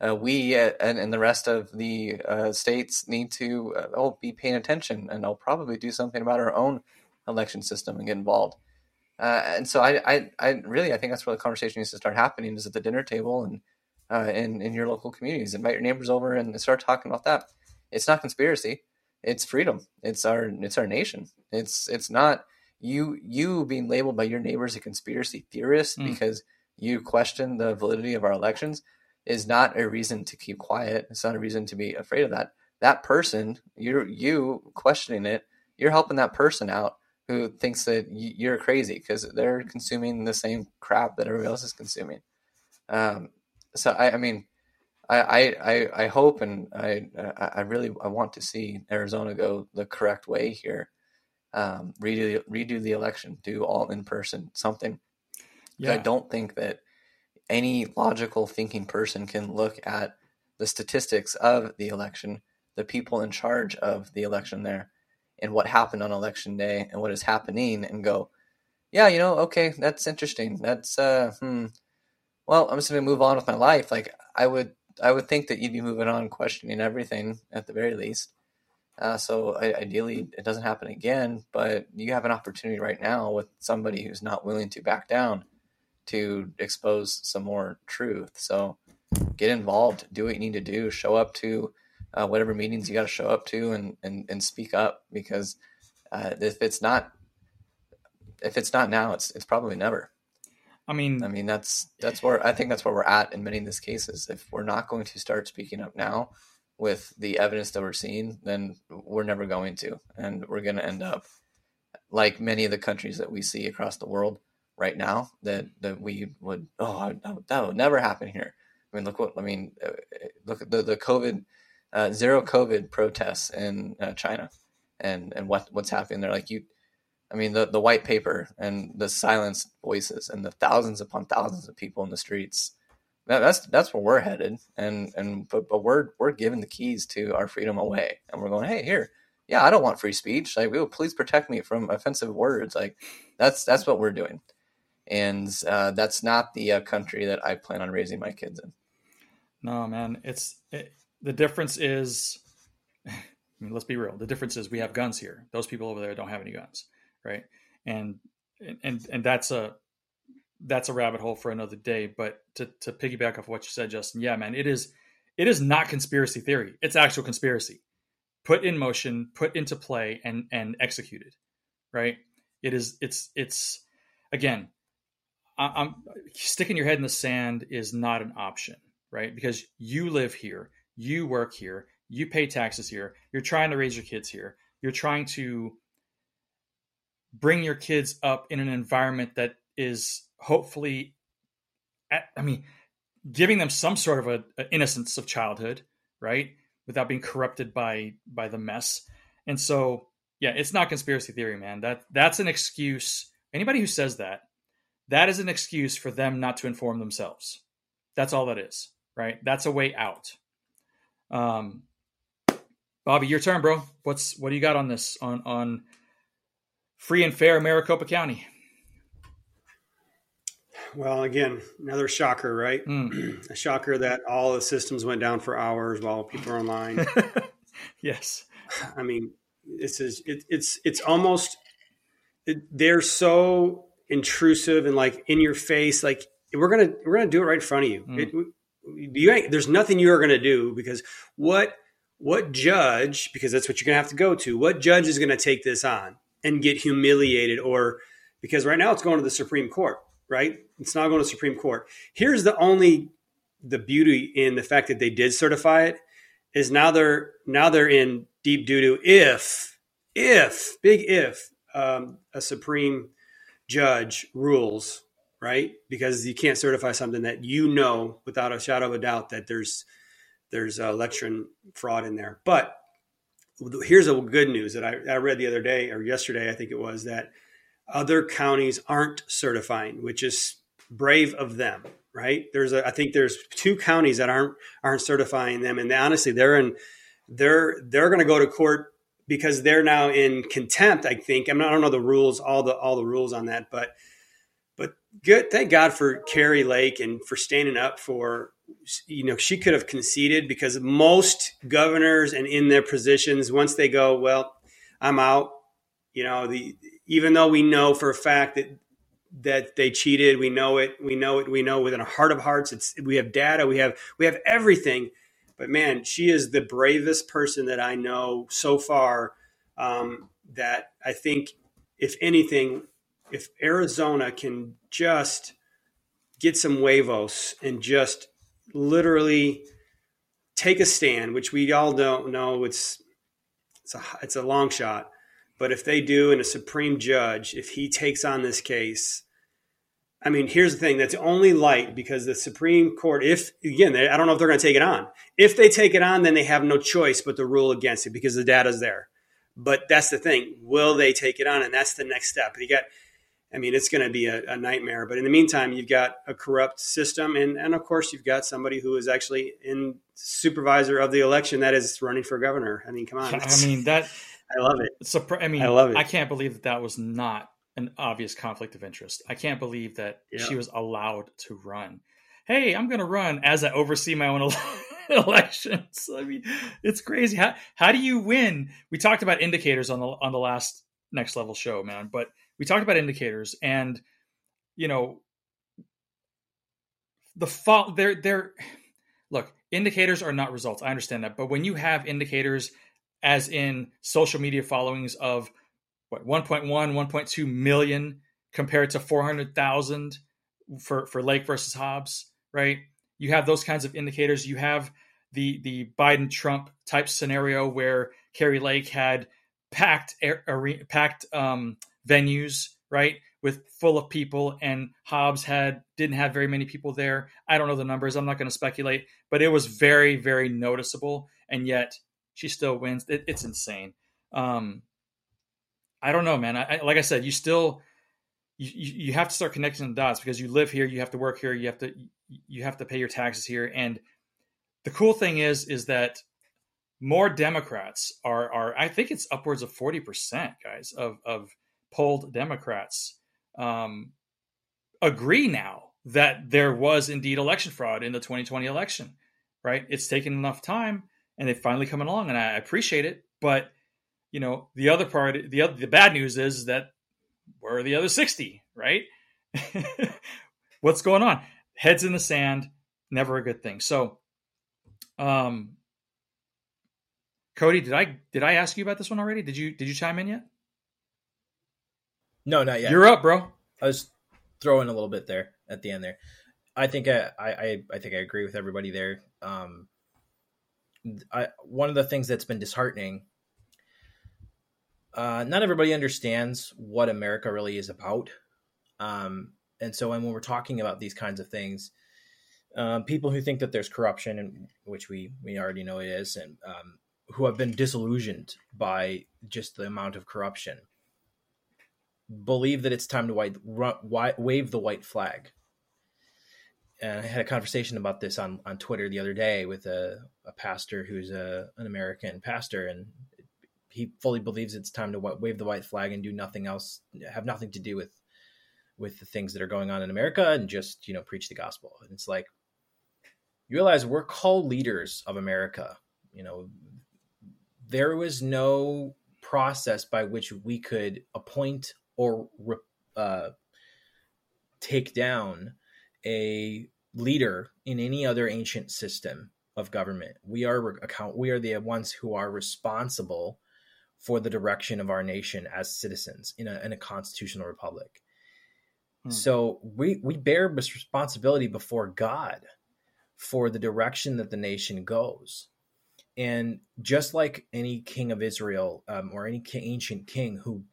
uh, we uh, and, and, the rest of the uh, states need to uh, oh, be paying attention and I'll probably do something about our own election system and get involved. Uh, and so I, I, I, really I think that's where the conversation needs to start happening is at the dinner table and uh, in in your local communities. Invite your neighbors over and start talking about that. It's not conspiracy. It's freedom. It's our it's our nation. It's it's not you you being labeled by your neighbors a conspiracy theorist mm. because you question the validity of our elections is not a reason to keep quiet. It's not a reason to be afraid of that. That person, you you questioning it, you're helping that person out who thinks that you're crazy because they're consuming the same crap that everybody else is consuming. Um, so I, I mean, I, I, I hope and I, I really I want to see Arizona go the correct way here. Um, redo redo the election, do all in person something. Yeah. I don't think that any logical thinking person can look at the statistics of the election, the people in charge of the election there, and what happened on election day and what is happening, and go, yeah, you know, okay, that's interesting. That's uh, hmm. Well, I'm just gonna move on with my life. Like I would, I would think that you'd be moving on, questioning everything at the very least. Uh, so I, ideally, it doesn't happen again. But you have an opportunity right now with somebody who's not willing to back down to expose some more truth. So get involved, do what you need to do, show up to uh, whatever meetings you got to show up to, and, and and speak up because uh, if it's not if it's not now, it's it's probably never. I mean, I mean that's that's where I think that's where we're at in many of these cases. If we're not going to start speaking up now with the evidence that we're seeing, then we're never going to, and we're going to end up like many of the countries that we see across the world right now that that we would oh that would never happen here. I mean, look what I mean. Uh, look at the the COVID uh, zero COVID protests in uh, China, and and what what's happening there. Like you, I mean, the the white paper and the silenced voices and the thousands upon thousands of people in the streets. That, that's that's where we're headed, and and but but we're we're giving the keys to our freedom away, and we're going, hey, here, yeah, I don't want free speech. Like, oh, please protect me from offensive words. Like, that's that's what we're doing and uh, that's not the uh, country that I plan on raising my kids in. No, man, it's it, the difference is. I mean, let's be real. The difference is we have guns here. Those people over there don't have any guns, right? And and and that's a that's a rabbit hole for another day. But to to piggyback off what you said, Justin, yeah, man, it is it is not conspiracy theory. It's actual conspiracy, put in motion, put into play, and and executed, right? It is it's it's again I'm sticking your head in the sand is not an option, right? Because you live here, you work here, you pay taxes here, you're trying to raise your kids here, you're trying to bring your kids up in an environment that is hopefully I mean, giving them some sort of a, a innocence of childhood, right, without being corrupted by by the mess. And so, yeah, it's not conspiracy theory, man. That that's an excuse. Anybody who says that, that is an excuse for them not to inform themselves. That's all that is, right? That's a way out. Um, Bobby, your turn, bro. What's what do you got on this on on free and fair Maricopa County? Well, again, another shocker, right? Mm. A shocker that all the systems went down for hours while people are online. yes. I mean, this is it, it's it's almost it, they're so intrusive and like in your face. Like we're gonna we're gonna do it right in front of you. Mm. It, you ain't, there's nothing you are gonna do because what what judge because that's what you're gonna have to go to. What judge is gonna take this on and get humiliated or because right now it's going to the Supreme Court, right? It's not going to Supreme Court. Here's the only the beauty in the fact that they did certify it is now they're now they're in deep doo doo if if big if um, a Supreme judge rules right because you can't certify something that you know without a shadow of a doubt that there's there's uh, election fraud in there. But here's a good news that I, I read the other day or yesterday, I think it was that other counties aren't certifying, which is brave of them, right? There's a, I think there's two counties that aren't aren't certifying them, and honestly, they're in, they're they're going to go to court because they're now in contempt. I think I, mean, I don't know the rules, all the all the rules on that, but but good. Thank God for Kari Lake and for standing up for you know she could have conceded because most governors and in their positions once they go well i'm out you know the even though we know for a fact that that they cheated we know it we know it we know within a heart of hearts it's we have data we have we have everything but man she is the bravest person that i know so far um, that i think if anything if arizona can just get some huevos and just literally take a stand, which we all don't know it's it's a it's a long shot, but if they do, and a supreme judge, if he takes on this case, I mean, here's the thing: that's only light because the Supreme Court, if again, they, I don't know if they're going to take it on. If they take it on, then they have no choice but to rule against it because the data's there. But that's the thing: will they take it on? And that's the next step. You got I mean, it's going to be a, a, nightmare. But in the meantime, you've got a corrupt system, and and of course, you've got somebody who is actually in supervisor of the election that is running for governor. I mean, come on. I mean that. I love it. Surpri- I mean, I love it. I can't believe that that was not an obvious conflict of interest. I can't believe that Yeah. she was allowed to run. Hey, I'm going to run as I oversee my own ele- elections. I mean, it's crazy. How how do you win? We talked about indicators on the on the last next level show, man. But we talked about indicators, and you know, the fault. They're they're look. Indicators are not results. I understand that, but when you have indicators, as in social media followings of what 1.1, 1.2 million compared to 400,000 for for Lake versus Hobbs, right? You have those kinds of indicators. You have the the Biden Trump type scenario where Kari Lake had packed air, are, packed um, venues, right, with full of people, and Hobbs had didn't have very many people there. I don't know the numbers. I'm not going to speculate, but it was very very noticeable, and yet she still wins. It, it's insane. Um, I don't know, man. I, I, like I said, you still you, you have to start connecting the dots because you live here, you have to work here, you have to you have to pay your taxes here, and the cool thing is is that more Democrats are are I think it's upwards of forty percent, guys, of of polled Democrats um, agree now that there was indeed election fraud in the 2020 election. Right? It's taken enough time, and they've finally coming along, and I appreciate it. But you know, the other part, the other, the bad news is that where are the other sixty? Right? What's going on? Heads in the sand, never a good thing. So, um, Cody, did I did I ask you about this one already? Did you did you chime in yet? No, not yet. You're up, bro. I was throwing a little bit there at the end there. I think I, I, I think I agree with everybody there. Um, I, one of the things that's been disheartening, uh, not everybody understands what America really is about. Um, and so when we're talking about these kinds of things, um, people who think that there's corruption, and which we we already know it is, and um, who have been disillusioned by just the amount of corruption, believe that it's time to wave the white flag. And I had a conversation about this on, on Twitter the other day with a, a pastor who's a, an American pastor, and he fully believes it's time to wave the white flag and do nothing else, have nothing to do with with the things that are going on in America, and just you know preach the gospel. And it's like you realize we're co-leaders of America. You know, there was no process by which we could appoint or uh, take down a leader in any other ancient system of government. We are account. We are the ones who are responsible for the direction of our nation as citizens in a, in a constitutional republic. Hmm. So we we bear responsibility before God for the direction that the nation goes. And just like any king of Israel um, or any ancient king who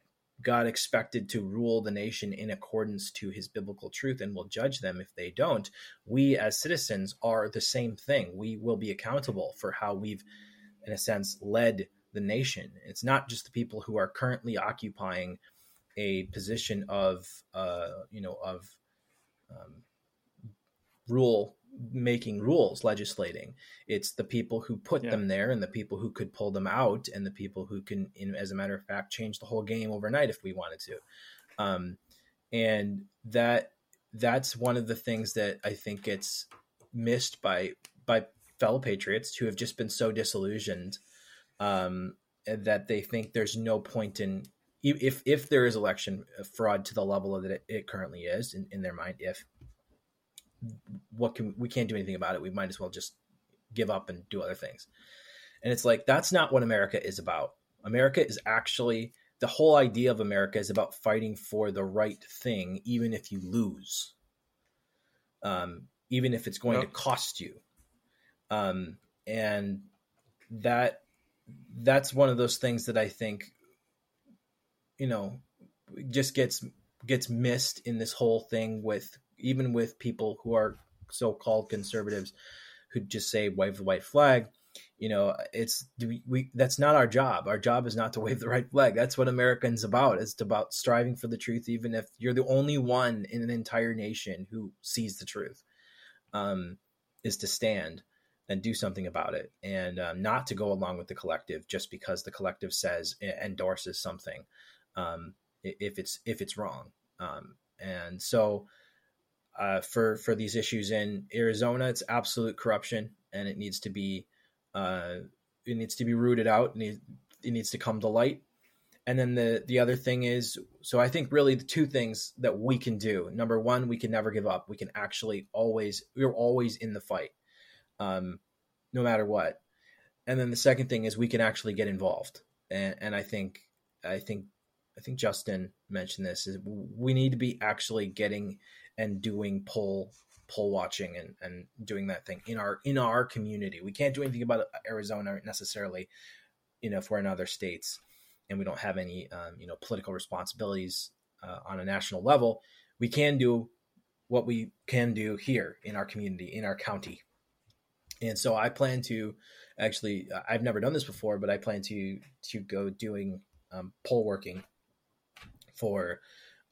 God expected to rule the nation in accordance to his biblical truth and will judge them if they don't, we as citizens are the same thing. We will be accountable for how we've, in a sense, led the nation. It's not just the people who are currently occupying a position of, uh, you know, of um, rule making rules, legislating. It's the people who put yeah. them there and the people who could pull them out and the people who can, in, as a matter of fact, change the whole game overnight if we wanted to. Um, and that that's one of the things that I think gets missed by by fellow patriots who have just been so disillusioned um, that they think there's no point in if if there is election fraud to the level that it, it currently is in, in their mind if what can we can't do anything about it. We might as well just give up and do other things. And it's like that's not what America is about. America is actually the whole idea of America is about fighting for the right thing, even if you lose, um, even if it's going yep. to cost you. Um, and that that's one of those things that I think, you know, just gets gets missed in this whole thing with even with people who are so-called conservatives who just say wave the white flag. You know it's we, we, that's not our job. Our job is not to wave the right flag. That's what americans about. It's about striving for the truth even if you're the only one in an entire nation who sees the truth um, is to stand and do something about it and um, not to go along with the collective just because the collective says endorses something um, if it's if it's wrong um, and so uh, for for these issues in Arizona. It's absolute corruption, and it needs to be uh, it needs to be rooted out. And it, it needs to come to light. And then the the other thing is, so I think really the two things that we can do. Number one, we can never give up. We can actually always we're always in the fight, um, no matter what. And then the second thing is we can actually get involved. And, and I think I think I think Justin mentioned this is we need to be actually getting and doing poll poll watching and, and doing that thing in our in our community. We can't do anything about Arizona necessarily, you know, if we're in other states and we don't have any um, you know political responsibilities uh, on a national level. We can do what we can do here in our community, in our county. And so I plan to actually I've never done this before, but I plan to to go doing um, poll working for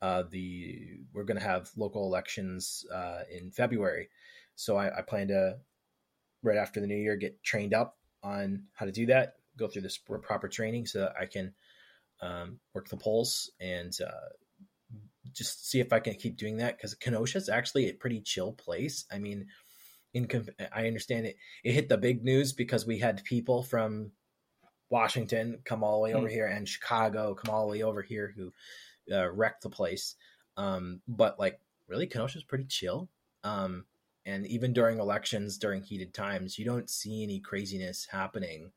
uh, the we're going to have local elections uh, in February, so I, I, plan to right after the new year get trained up on how to do that, go through this proper training so that I can um, work the polls and uh, just see if I can keep doing that because Kenosha is actually a pretty chill place. I mean, in I understand it. It hit the big news because we had people from Washington come all the way over mm. here and Chicago come all the way over here who uh, wrecked the place. Um, but like really, Kenosha's pretty chill. Um, and even during elections, during heated times, you don't see any craziness happening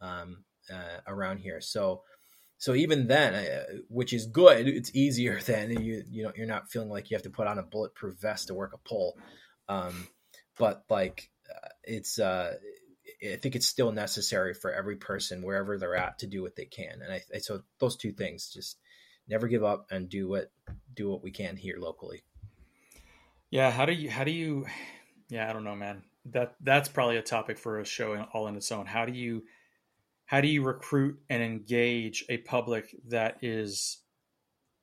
um, uh, around here. So, so even then, uh, which is good, it's easier than you you know you're not feeling like you have to put on a bulletproof vest to work a poll. Um, but like it's uh, I think it's still necessary for every person wherever they're at to do what they can. And I, I so those two things just never give up and do what do what we can here locally. Yeah, how do you how do you yeah, I don't know, man. That that's probably a topic for a show all in its own. How do you how do you recruit and engage a public that is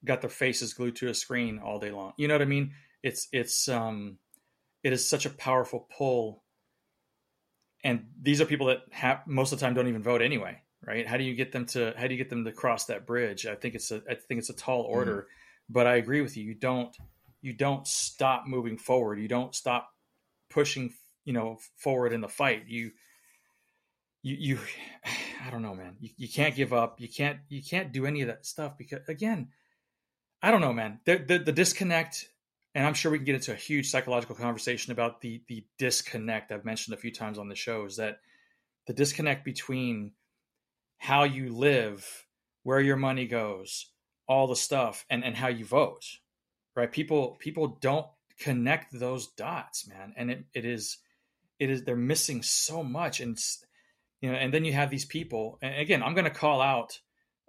got their faces glued to a screen all day long? You know what I mean? It's it's um it is such a powerful pull. And these are people that have most of the time don't even vote anyway right? How do you get them to how do you get them to cross that bridge? I think it's a i think it's a tall mm-hmm. order mm-hmm. but i agree with you. You don't you don't stop moving forward. You don't stop pushing you know forward in the fight. You you you i don't know man. You, you can't give up. You can't you can't do any of that stuff because again i don't know man. The, the, the disconnect and I'm sure we can get into a huge psychological conversation about the the disconnect I've mentioned a few times on the show is that the disconnect between how you live, where your money goes, all the stuff, and and how you vote, right? People people don't connect those dots, man, and it, it is it is they're missing so much, and you know, and then you have these people, and again, I'm going to call out,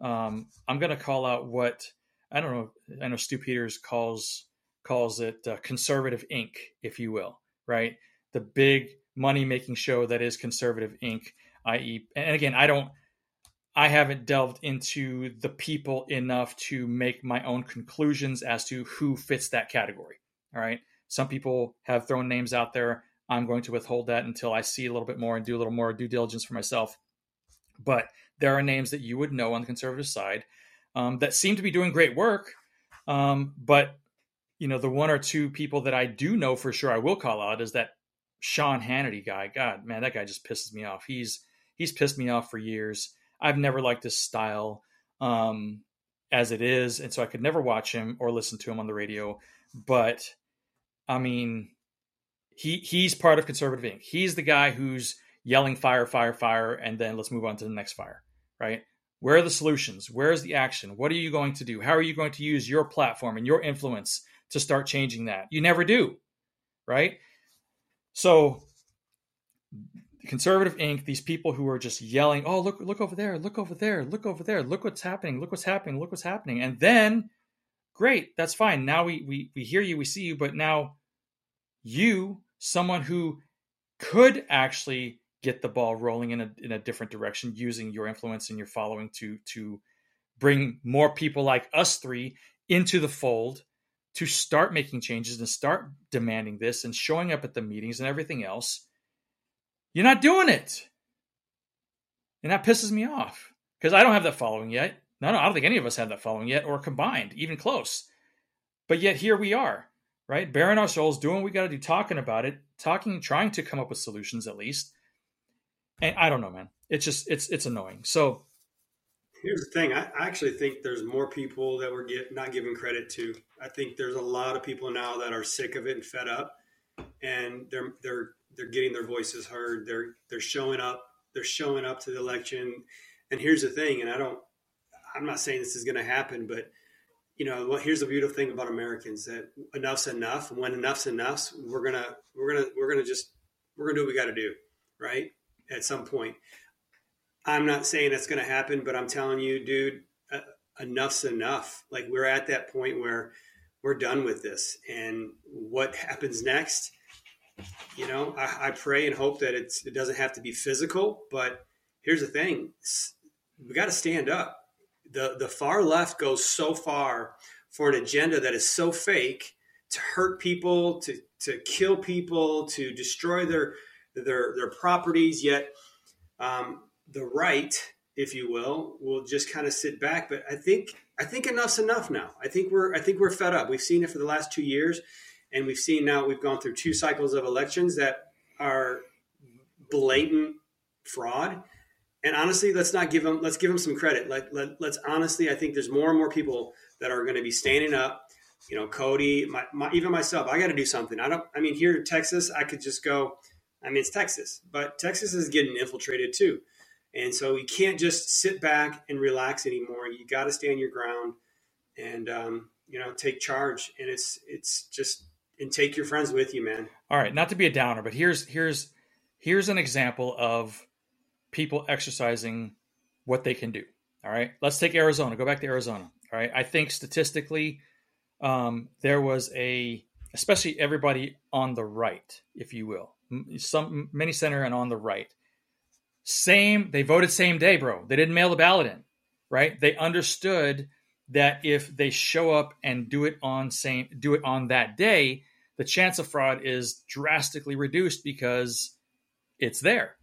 um, I'm going to call out what I don't know. I know Stu Peters calls calls it uh, Conservative Inc., if you will, right? The big money making show that is Conservative Inc., i.e., and again, I don't, I haven't delved into the people enough to make my own conclusions as to who fits that category. All right. Some people have thrown names out there. I'm going to withhold that until I see a little bit more and do a little more due diligence for myself. But there are names that you would know on the conservative side um, that seem to be doing great work, um, but you know, the one or two people that I do know for sure I will call out is that Sean Hannity guy. God, man, that guy just pisses me off. He's he's pissed me off for years. I've never liked his style um, as it is, and so I could never watch him or listen to him on the radio. But I mean, he he's part of Conservative Inc. He's the guy who's yelling fire, fire, fire, and then let's move on to the next fire, right? Where are the solutions? Where is the action? What are you going to do? How are you going to use your platform and your influence to start changing that. You never do, right? So conservative Inc. These people who are just yelling, "Oh, look, look over there! Look over there! Look over there! Look what's happening! Look what's happening! Look what's happening!" And then, great, that's fine. Now we we we hear you, we see you, but now you, someone who could actually get the ball rolling in a in a different direction using your influence and your following to to bring more people like us three into the fold to start making changes and start demanding this and showing up at the meetings and everything else, you're not doing it. And that pisses me off because I don't have that following yet. No, no, I don't think any of us have that following yet or combined, even close. But yet here we are, right? Bearing our souls, doing what we got to do, talking about it, talking, trying to come up with solutions at least. And I don't know, man. It's just, it's, it's annoying. So Here's the thing. I actually think there's more people that we're get, not giving credit to. I think there's a lot of people now that are sick of it and fed up, and they're they're they're getting their voices heard. They're they're showing up. They're showing up to the election. And here's the thing. And I don't. I'm not saying this is going to happen, but you know, well, here's the beautiful thing about Americans that enough's enough. When enough's enough, we're gonna we're gonna we're gonna just we're gonna do what we got to do, right? At some point. I'm not saying it's going to happen, but I'm telling you, dude, uh, enough's enough. Like we're at that point where we're done with this, and what happens next? You know, I, I pray and hope that it doesn't have to be physical, but here's the thing: we got to stand up. the The far left goes so far for an agenda that is so fake to hurt people, to to kill people, to destroy their their their properties. Yet um, the right, if you will, will just kind of sit back. But I think I think enough's enough now. I think we're I think we're fed up. We've seen it for the last two years, and we've seen now we've gone through two cycles of elections that are blatant fraud. And honestly, let's not give them let's give them some credit. Let, let, let's honestly, I think there's more and more people that are going to be standing up. You know, Cody, my, my, even myself, I got to do something. I don't. I mean, here in Texas, I could just go. I mean, it's Texas, but Texas is getting infiltrated too. And so you can't just sit back and relax anymore. You got to stand your ground and um, you know take charge. And it's it's just and take your friends with you, man. All right, not to be a downer, but here's here's here's an example of people exercising what they can do. All right, let's take Arizona. Go back to Arizona. All right, I think statistically, um, there was a especially everybody on the right, if you will, some many center and on the right, same. They voted same day, bro. They didn't mail the ballot in, right? They understood that if they show up and do it on same do it on that day, the chance of fraud is drastically reduced because it's there.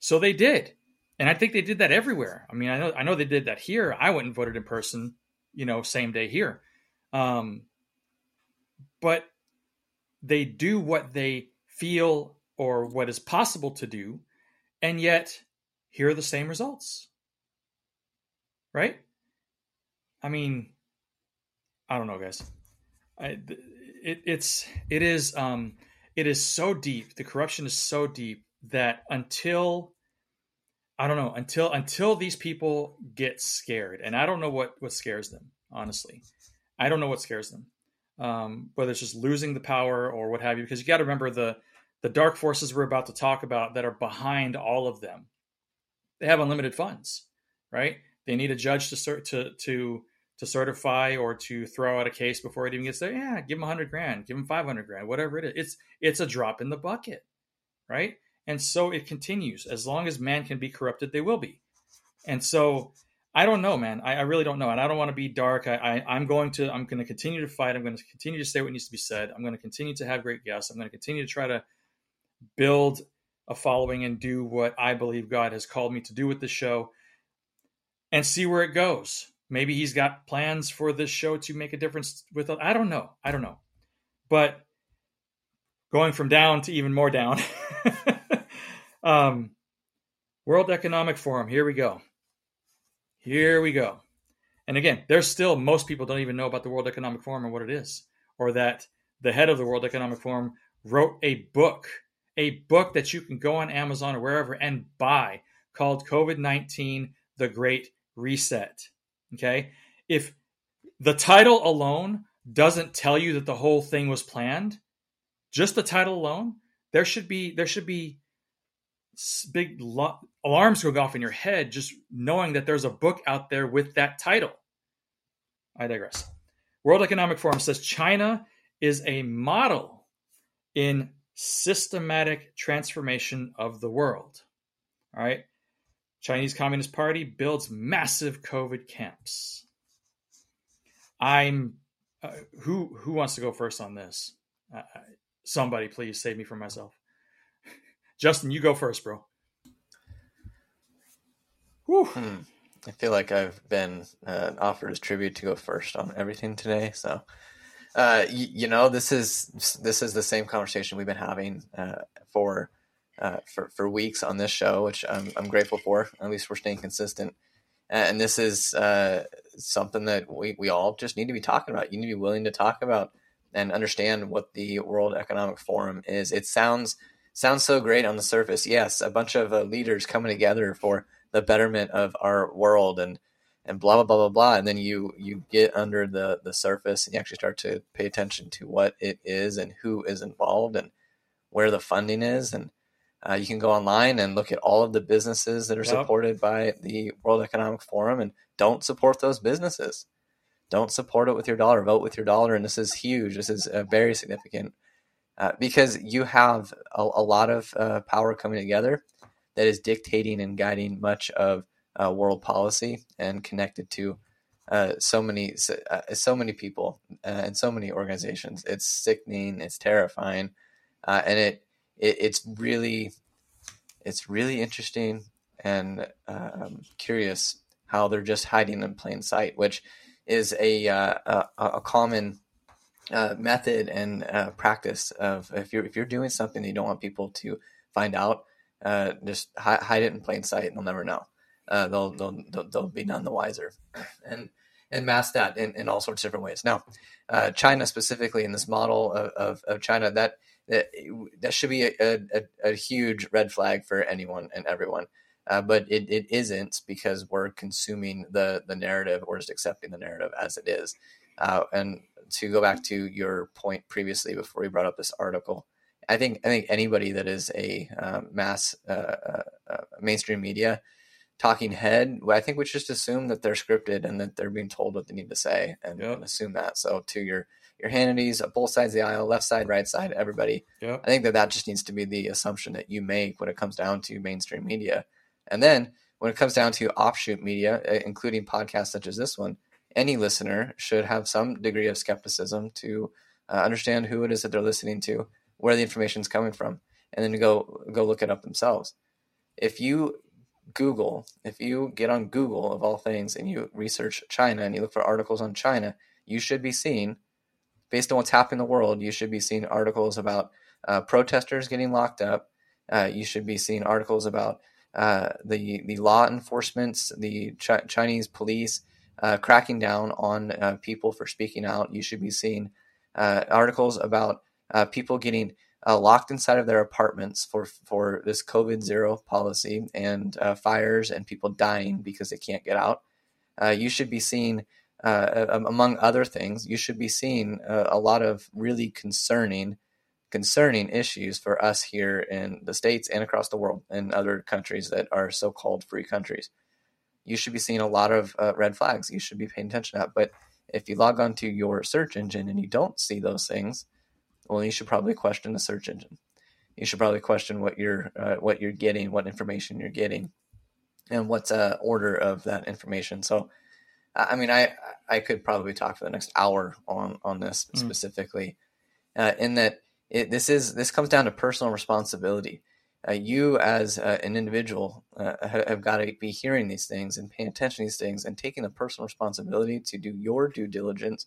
So they did. And I think they did that everywhere. I mean, I know I know they did that here. I went and voted in person, you know, same day here. Um, but they do what they feel or what is possible to do, and yet here are the same results. Right? I mean, I don't know, guys. I, it, it's it is um, it is so deep. The corruption is so deep that until I don't know until until these people get scared, and I don't know what what scares them. Honestly, I don't know what scares them. Um, whether it's just losing the power or what have you, because you got to remember the the dark forces we're about to talk about that are behind all of them. They have unlimited funds, right? They need a judge to to to to certify or to throw out a case before it even gets there. Yeah, give them hundred grand, give them five hundred grand, whatever it is. It's it's a drop in the bucket, right? And so it continues. As long as man can be corrupted, they will be. And so I don't know, man. I, I really don't know, and I don't want to be dark. I, I am going to I'm going to continue to fight. I'm going to continue to say what needs to be said. I'm going to continue to have great guests. I'm going to continue to try to build a following and do what I believe God has called me to do with the show, and see where it goes Maybe he's got plans for this show to make a difference with. I don't know. I don't know. But going from down to even more down. um, World Economic Forum. Here we go. Here we go. And again, there's still most people don't even know about the World Economic Forum and what it is, or that the head of the World Economic Forum wrote a book, a book that you can go on Amazon or wherever and buy called COVID 19 The Great Reset. Okay. If the title alone doesn't tell you that the whole thing was planned, just the title alone, there should be there should be big lo- alarms going off in your head just knowing that there's a book out there with that title. I digress. World Economic Forum says China is a model in systematic transformation of the world. All right. Chinese Communist Party builds massive COVID camps. I'm uh, who who wants to go first on this? Uh, somebody, please save me from myself. Justin, you go first, bro. Hmm. I feel like I've been uh, offered as tribute to go first on everything today. So, uh, you, you know, this is this is the same conversation we've been having uh, for uh, for for weeks on this show, which I'm I'm grateful for. At least we're staying consistent, and this is uh, something that we we all just need to be talking about. You need to be willing to talk about and understand what the World Economic Forum is. It sounds sounds so great on the surface. Yes, a bunch of uh, leaders coming together for the betterment of our world and and blah blah blah blah blah and then you you get under the the surface and you actually start to pay attention to what it is and who is involved and where the funding is and uh, you can go online and look at all of the businesses that are yep. supported by the World Economic Forum and don't support those businesses. Don't support it with your dollar. Vote with your dollar. And this is huge. This is uh, very significant uh, because you have a, a lot of uh, power coming together that is dictating and guiding much of uh, world policy and connected to uh, so many so, so, many people and so many organizations. It's sickening. It's terrifying, and it it, it's really it's really interesting and um, curious how they're just hiding in plain sight, which is a uh, a, a, common uh, method and uh, practice of if you're if you're doing something you don't want people to find out, uh, just hi- hide it in plain sight and they'll never know. Uh, they'll, they'll, they'll be none the wiser, and and mask that in, in all sorts of different ways. Now, uh, China specifically in this model of, of, of China that that, that should be a, a, a, huge red flag for anyone and everyone. Uh, but it, it isn't because we're consuming the the narrative or just accepting the narrative as it is. Uh, and to go back to your point previously before we brought up this article, I think I think anybody that is a um, mass uh, uh, uh mainstream media talking head, I think we just assume that they're scripted and that they're being told what they need to say and, yep. and assume that. So to your your Hannity's, both sides of the aisle, left side, right side, everybody. Yep. I think that that just needs to be the assumption that you make when it comes down to mainstream media. And then when it comes down to offshoot media, uh, including podcasts such as this one, any listener should have some degree of skepticism to uh, understand who it is that they're listening to, where the information is coming from, and then to go go look it up themselves. If you Google, if you get on Google of all things and you research China and you look for articles on China, you should be seeing, based on what's happening in the world, you should be seeing articles about uh, protesters getting locked up. Uh, you should be seeing articles about uh, the the law enforcement, the Ch- Chinese police uh, cracking down on uh, people for speaking out. You should be seeing uh, articles about people getting Uh, locked inside of their apartments for for this COVID zero policy and uh, fires and people dying because they can't get out. Uh, you should be seeing. among other things, you should be seeing a lot of really concerning concerning issues for us here in the states and across the world and other countries that are so-called free countries you should be seeing a lot of uh, red flags you should be paying attention to that but if you log on to your search engine and you don't see those things well you should probably question the search engine you should probably question what you're uh, what you're getting what information you're getting and what's a uh, order of that information so i mean i i could probably talk for the next hour on on this mm. specifically uh, in that it, this is this comes down to personal responsibility. Uh, you as uh, an individual uh, have, have got to be hearing these things and paying attention to these things and taking the personal responsibility to do your due diligence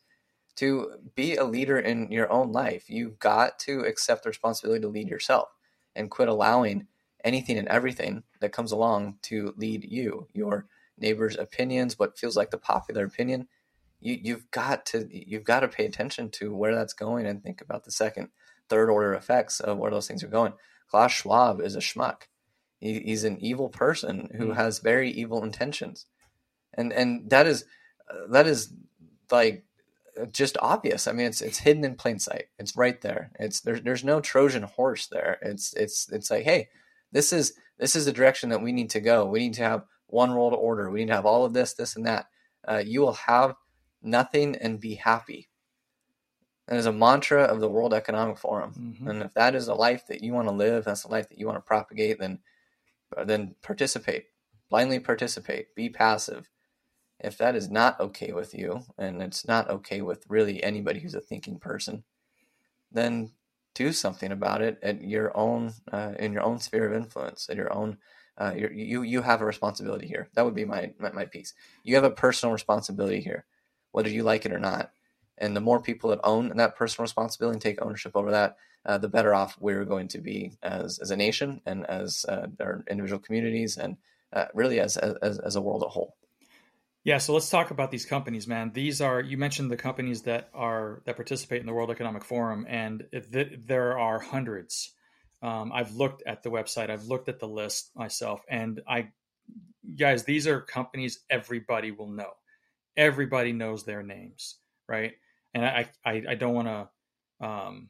to be a leader in your own life. You've got to accept the responsibility to lead yourself and quit allowing anything and everything that comes along to lead you, your neighbor's opinions, what feels like the popular opinion. You, you've got to you've got to pay attention to where that's going and think about the second third order effects of where those things are going. Klaus Schwab is a schmuck. He, he's an evil person who mm. has very evil intentions, and and that is that is like just obvious. I mean, it's it's hidden in plain sight. It's right there. It's there's there's no Trojan horse there. It's it's it's like, hey, this is this is the direction that we need to go. We need to have one world order. We need to have all of this, this, and that. Uh, you will have nothing and be happy. That is a mantra of the World Economic Forum. Mm-hmm. And if that is a life that you want to live, that's a life that you want to propagate, then then participate. Blindly participate. Be passive. If that is not okay with you, and it's not okay with really anybody who's a thinking person, then do something about it at your own uh, in your own sphere of influence, at your own. Uh, you you have a responsibility here. That would be my, my my piece. You have a personal responsibility here, whether you like it or not and the more people that own that personal responsibility and take ownership over that, uh, the better off we're going to be as, as a nation and as uh, our individual communities and uh, really as, as, as a world at whole. Yeah, so let's talk about these companies, man. These are you mentioned the companies that are that participate in the World Economic Forum, and th- there are hundreds. Um, I've looked at the website, I've looked at the list myself, and I, guys, these are companies everybody will know. Everybody knows their names, right? and I I, I don't want to um,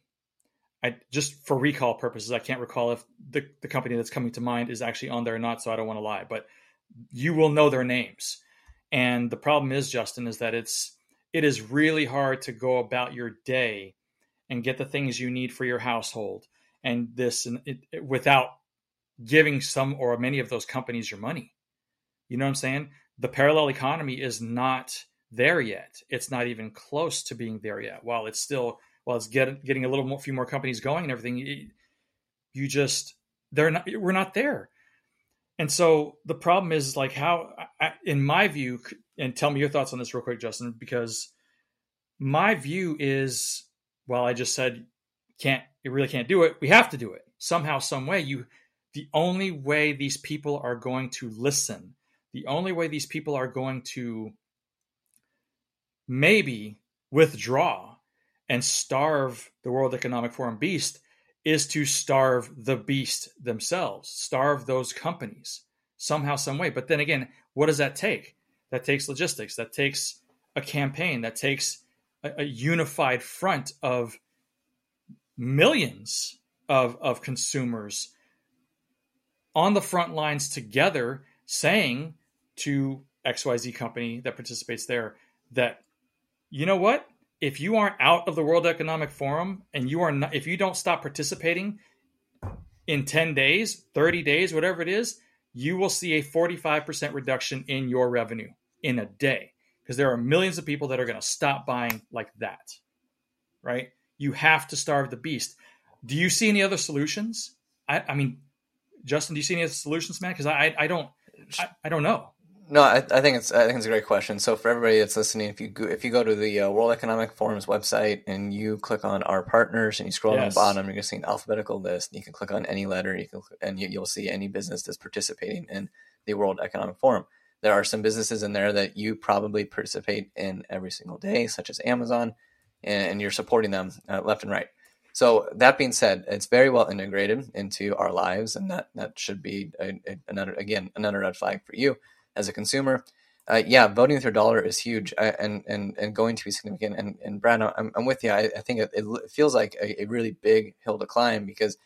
I just for recall purposes I can't recall if the the company that's coming to mind is actually on there or not, so I don't want to lie, but you will know their names. And the problem is, Justin, is that it's it is really hard to go about your day and get the things you need for your household and this and it, it, without giving some or many of those companies your money. You know what I'm saying? The parallel economy is not there yet. It's not even close to being there yet. While it's still, while it's get, getting a little more, few more companies going and everything, you, you just they're not. We're not there. And so the problem is like how, in my view, and tell me your thoughts on this real quick, Justin, because my view is, well, I just said can't, you really can't do it. We have to do it somehow, some way. You, the only way these people are going to listen, the only way these people are going to maybe withdraw and starve the World Economic Forum beast is to starve the beast themselves, starve those companies somehow, some way. But then again, what does that take? That takes logistics, that takes a campaign, that takes a, a unified front of millions of, of consumers on the front lines together saying to XYZ company that participates there that you know what? If you aren't out of the World Economic Forum and you are not, if you don't stop participating in 10 days, 30 days, whatever it is, you will see a 45% reduction in your revenue in a day because there are millions of people that are going to stop buying like that. Right? You have to starve the beast. Do you see any other solutions? I, I mean, Justin, do you see any other solutions, man? Because I, I don't, I, I don't know. No, I, I, think it's I think it's a great question. So for everybody that's listening, if you go, if you go to the uh, World Economic Forum's website and you click on our partners and you scroll yes. down the bottom, you're going to see an alphabetical list. And You can click on any letter, you can and you, you'll see any business that's participating in the World Economic Forum. There are some businesses in there that you probably participate in every single day, such as Amazon, and, and you're supporting them uh, left and right. So that being said, it's very well integrated into our lives, and that that should be a, a, another again another red flag for you as a consumer. Uh, yeah, voting with your dollar is huge uh, and and and going to be significant. And and Brad, I'm, I'm with you. I, I think it, it, feels like a, a, really big hill to climb because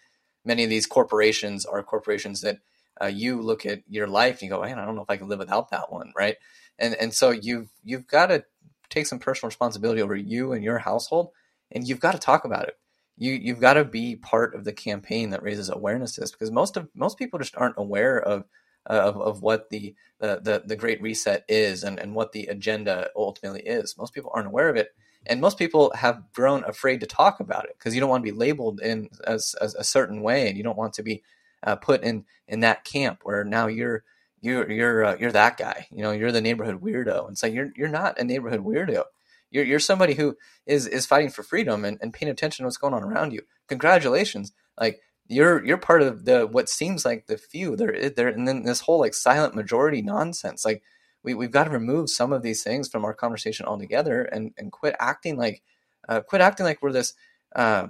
many of these corporations are corporations that uh, you look at your life and you go, man, I don't know if I can live without that one, right? And and so you've you've got to take some personal responsibility over you and your household, and you've got to talk about it you you've got to be part of the campaign that raises awareness to this because most of most people just aren't aware of of, of what the, the, the great reset is and, and what the agenda ultimately is most people aren't aware of it and most people have grown afraid to talk about it because you don't want to be labeled in as, as, a certain way and you don't want to be uh, put in in that camp where now you're you're you're uh, you're that guy you know you're the neighborhood weirdo and so you're you're not a neighborhood weirdo you're, you're somebody who is is fighting for freedom and, and paying attention to what's going on around you. Congratulations. Like you're you're part of the what seems like the few. There there and then this whole like silent majority nonsense. Like we, we've got to remove some of these things from our conversation altogether and, and quit acting like uh, quit acting like we're this uh,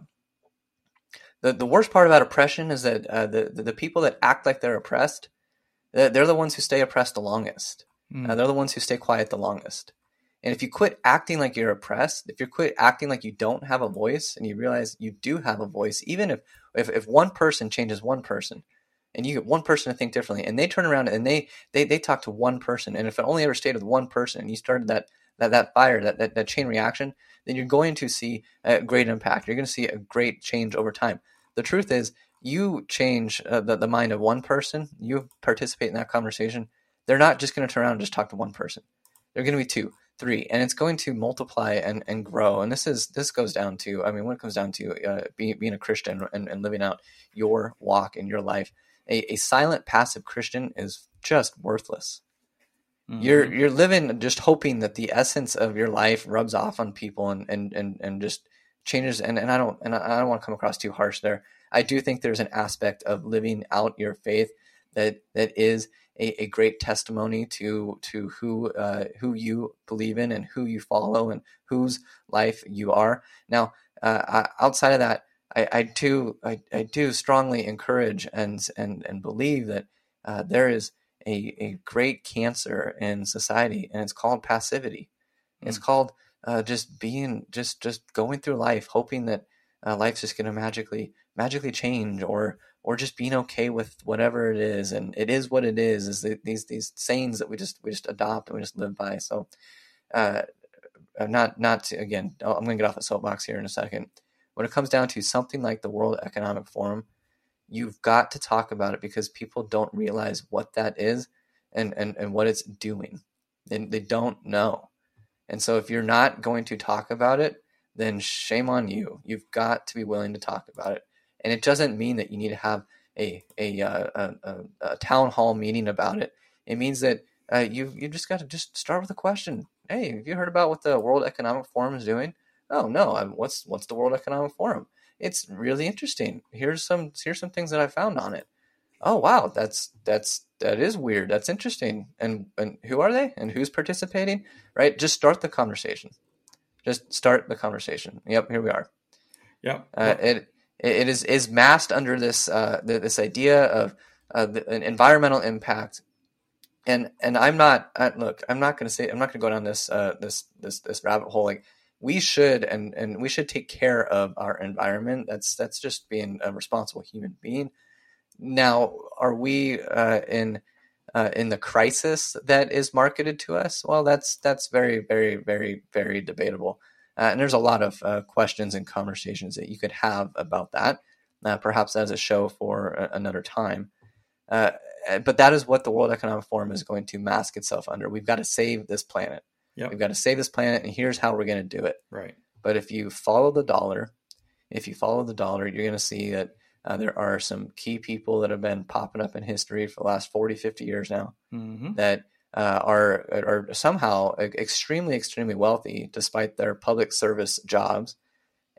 the, the worst part about oppression is that uh, the, the, the people that act like they're oppressed they're, they're the ones who stay oppressed the longest mm. they're the ones who stay quiet the longest and if you quit acting like you're oppressed, if you quit acting like you don't have a voice and you realize you do have a voice, even if, if, if one person changes one person and you get one person to think differently and they turn around and they, they, they talk to one person. And if it only ever stayed with one person and you started that, that, that fire, that, that, that chain reaction, then you're going to see a great impact. You're going to see a great change over time. The truth is you change uh, the, the mind of one person, you participate in that conversation. They're not just going to turn around and just talk to one person. They're going to be two three and it's going to multiply and, and grow and this is this goes down to i mean when it comes down to uh, being, being a christian and, and living out your walk in your life a, a silent passive christian is just worthless mm-hmm. you're you're living just hoping that the essence of your life rubs off on people and and and, and just changes and, and i don't and i don't want to come across too harsh there i do think there's an aspect of living out your faith that that is a, a great testimony to to who uh, who you believe in and who you follow and whose life you are. Now, uh, outside of that, I, I do I, I, do strongly encourage and and and believe that uh, there is a, a great cancer in society, and it's called passivity. Mm. It's called uh, just being just just going through life, hoping that uh, life's just going to magically magically change or or just being okay with whatever it is and it is what it is is the, these these sayings that we just we just adopt and we just live by. So uh, uh not not to, again i'm going to get off the soapbox here in a second. When it comes down to something like the world economic forum you've got to talk about it because people don't realize what that is and and, and what it's doing. And they don't know. And so if you're not going to talk about it then shame on you. You've got to be willing to talk about it and it doesn't mean that you need to have a a, uh, a, a, a town hall meeting about it. It means that uh, you you just got to just start with a question. Hey, have you heard about what the World Economic Forum is doing? Oh no, I'm, what's what's the World Economic Forum? It's really interesting. Here's some here's some things that I found on it. Oh wow, that's that's that is weird. That's interesting. And and who are they? And who's participating? Right? Just start the conversation. Just start the conversation. Yep, here we are. Yep. Uh, it it is is masked under this uh, this idea of uh, the, an environmental impact, and and I'm not I, look I'm not going to say I'm not going to go down this uh, this this this rabbit hole. Like we should and and we should take care of our environment. That's that's just being a responsible human being. Now, are we uh, in uh, in the crisis that is marketed to us? Well, that's that's very very very very debatable. Uh, and there's a lot of uh, questions and conversations that you could have about that, uh, perhaps as a show for a- another time. Uh, but that is what the World Economic Forum is going to mask itself under. We've got to save this planet. Yep. We've got to save this planet, and here's how we're going to do it. Right. But if you follow the dollar, if you follow the dollar, you're going to see that uh, there are some key people that have been popping up in history for the last 40, 50 years now hmm that uh, are are somehow extremely, extremely wealthy despite their public service jobs,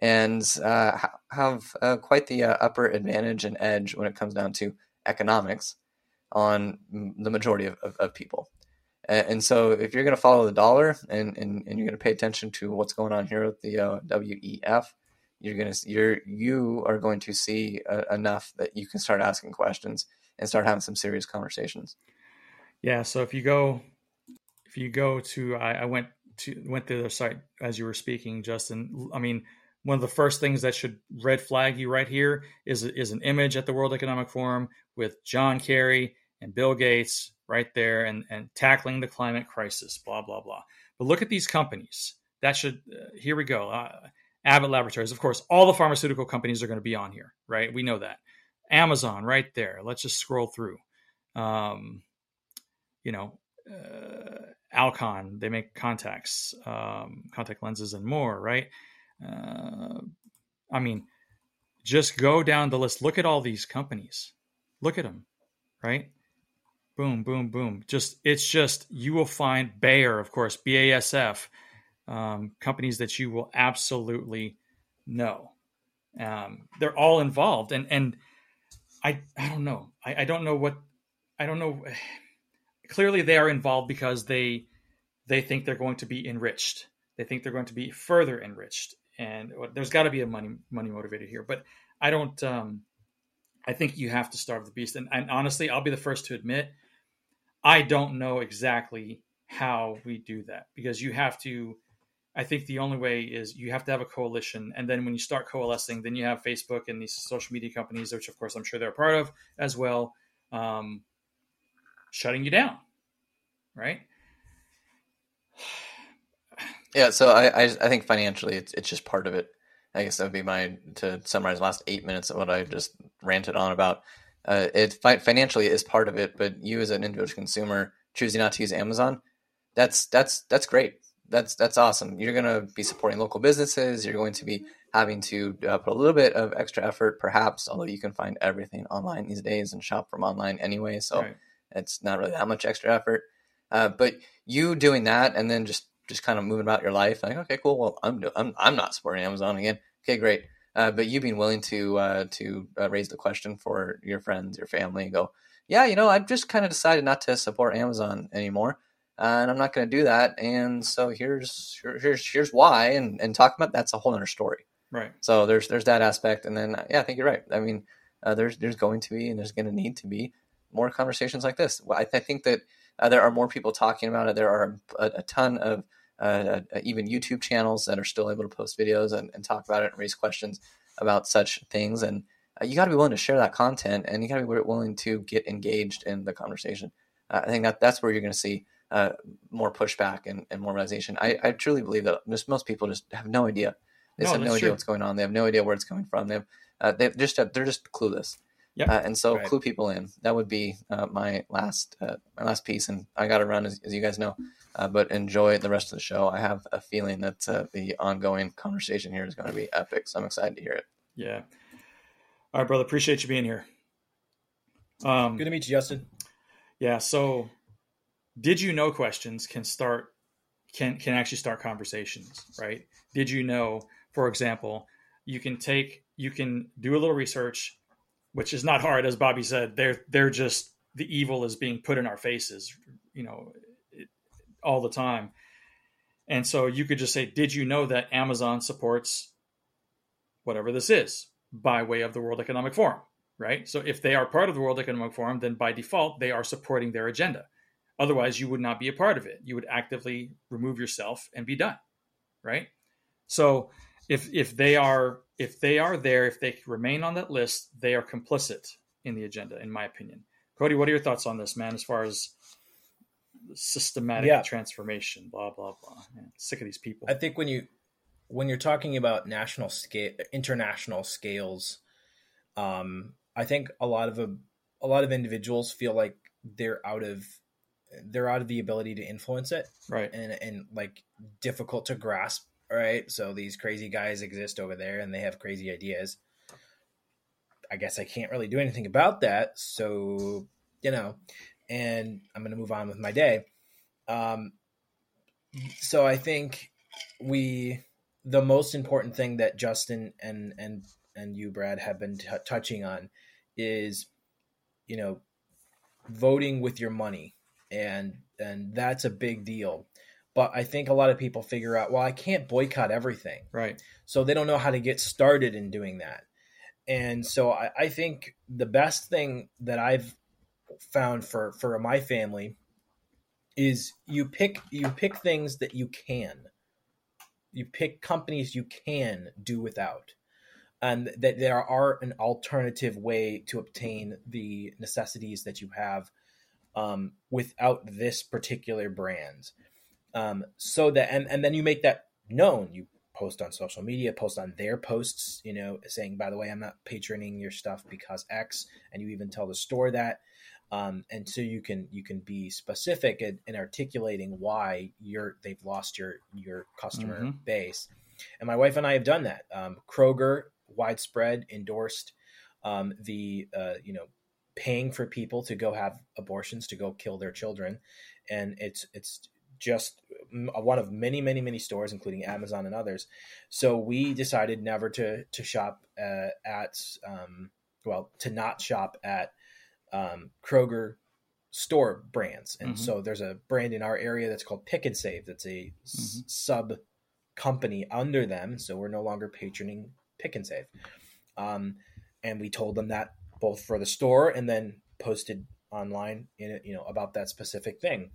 and uh, have uh, quite the uh, upper advantage and edge when it comes down to economics on the majority of, of, of people. And, so, if you're going to follow the dollar and, and, and you're going to pay attention to what's going on here with the uh, WEF, you're going to you're you are going to see uh, enough that you can start asking questions and start having some serious conversations. Yeah. So if you go, if you go to, I, I went to went to their site as you were speaking, Justin. I mean, one of the first things that should red flag you right here is is an image at the World Economic Forum with John Kerry and Bill Gates right there, and and tackling the climate crisis. Blah blah blah. But look at these companies. That should. Uh, here we go. Uh, Abbott Laboratories, of course. All the pharmaceutical companies are going to be on here, right? We know that. Amazon, right there. Let's just scroll through. Um, you know, uh, Alcon, they make contacts, um, contact lenses, and more, right? Uh, I mean, just go down the list. Look at all these companies. Look at them, right? Boom, boom, boom. Just it's just you will find Bayer, of course, BASF, um, companies that you will absolutely know. Um, they're all involved, and and I I don't know. I, I don't know what I don't know clearly they are involved because they they think they're going to be enriched. They think they're going to be further enriched, and there's got to be a money money motivated here. But I don't. Um, I think you have to starve the beast, and, and honestly, I'll be the first to admit I don't know exactly how we do that because you have to. I think the only way is you have to have a coalition, and then when you start coalescing, then you have Facebook and these social media companies, which of course I'm sure they're a part of as well. Um, shutting you down, right? Yeah, so I, I, I think financially it's it's just part of it. I guess that would be my to summarize the last eight minutes of what I just ranted on about. Uh, it fi- financially is part of it, but you as an individual consumer choosing not to use Amazon, that's that's that's great. That's that's awesome. You're going to be supporting local businesses. You're going to be having to uh, put a little bit of extra effort, perhaps. Although you can find everything online these days and shop from online anyway, so Right. It's not really that much extra effort. Uh, but you doing that and then just just kind of moving about your life, like okay, cool. Well, I'm I'm I'm not supporting Amazon again. Okay, great. Uh, but you being willing to uh, to uh, raise the question for your friends, your family, and go, yeah, you know, I've just kind of decided not to support Amazon anymore, uh, and I'm not going to do that. And so here's here- here's here's why, and and talk about that's a whole other story. Right. So there's there's that aspect, and then yeah, I think you're right. I mean, uh, there's there's going to be and there's going to need to be more conversations like this. I, th- I think that uh, there are more people talking about it. There are a, a ton of uh, uh, even YouTube channels that are still able to post videos and, and talk about it and raise questions about such things. And uh, you got to be willing to share that content, and you got to be willing to get engaged in the conversation. Uh, I think that that's where you're going to see uh, more pushback and, and more realization. I, I truly believe that just most people just have no idea. They No, have no idea true. what's going on. They have no idea where it's coming from. They have uh, they just they're just clueless. Yep. Uh, and so Right. clue people in. That would be uh, my last uh, my last piece. And I got to run as, as you guys know, uh, but enjoy the rest of the show. I have a feeling that uh, the ongoing conversation here is going to be epic. So I'm excited to hear it. Yeah. All right, brother. Appreciate you being here. Um, Good to meet you, Justin. Yeah. So, did you know questions can start can can actually start conversations, right? Did you know, for example, you can take you can do a little research, which is not hard, as Bobby said. They're they're just the evil is being put in our faces, you know, it, all the time. And so you could just say, "Did you know that Amazon supports whatever this is by way of the World Economic Forum?" Right. So if they are part of the World Economic Forum, then by default they are supporting their agenda. Otherwise, you would not be a part of it. You would actively remove yourself and be done. Right. So if if they are if they are there, if they remain on that list, they are complicit in the agenda, in my opinion. Cody, what are your thoughts on this, man? As far as systematic Yeah. transformation, blah blah blah. Man, sick of these people. I think when you when you're talking about national scale, international scales, um, I think a lot of a, a lot of individuals feel like they're out of they're out of the ability to influence it, Right. and and like difficult to grasp. Right. So these crazy guys exist over there, and they have crazy ideas. I guess I can't really do anything about that. So you know, and I'm going to move on with my day. Um, so I think we the most important thing that Justin and and and you Brad have been t- touching on is you know voting with your money and and that's a big deal but I think a lot of people figure out well I can't boycott everything. Right. so they don't know how to get started in doing that. And so I, I think the best thing that I've found for for my family is you pick you pick things that you can. You pick companies you can do without and that there are an alternative way to obtain the necessities that you have um, without this particular brand um, so that and, and then you make that known. You post on social media post on their posts you know saying by the way i'm not patroning your stuff because x and you even tell the store that. Um, and so you can you can be specific in, in articulating why you're they've lost your your customer Mhm. base. And my wife and i have done that. Um, kroger widespread endorsed um, the uh, you know paying for people to go have abortions to go kill their children. And it's it's just one of many many many stores including amazon and others. So we decided never to to shop uh, at um, well to not shop at um, kroger store brands. And Mhm. so there's a brand in our area that's called pick and save that's a s- sub company under them. So we're no longer patroning pick and save. Um, and we told them that both for the store and then posted online in you know about that specific thing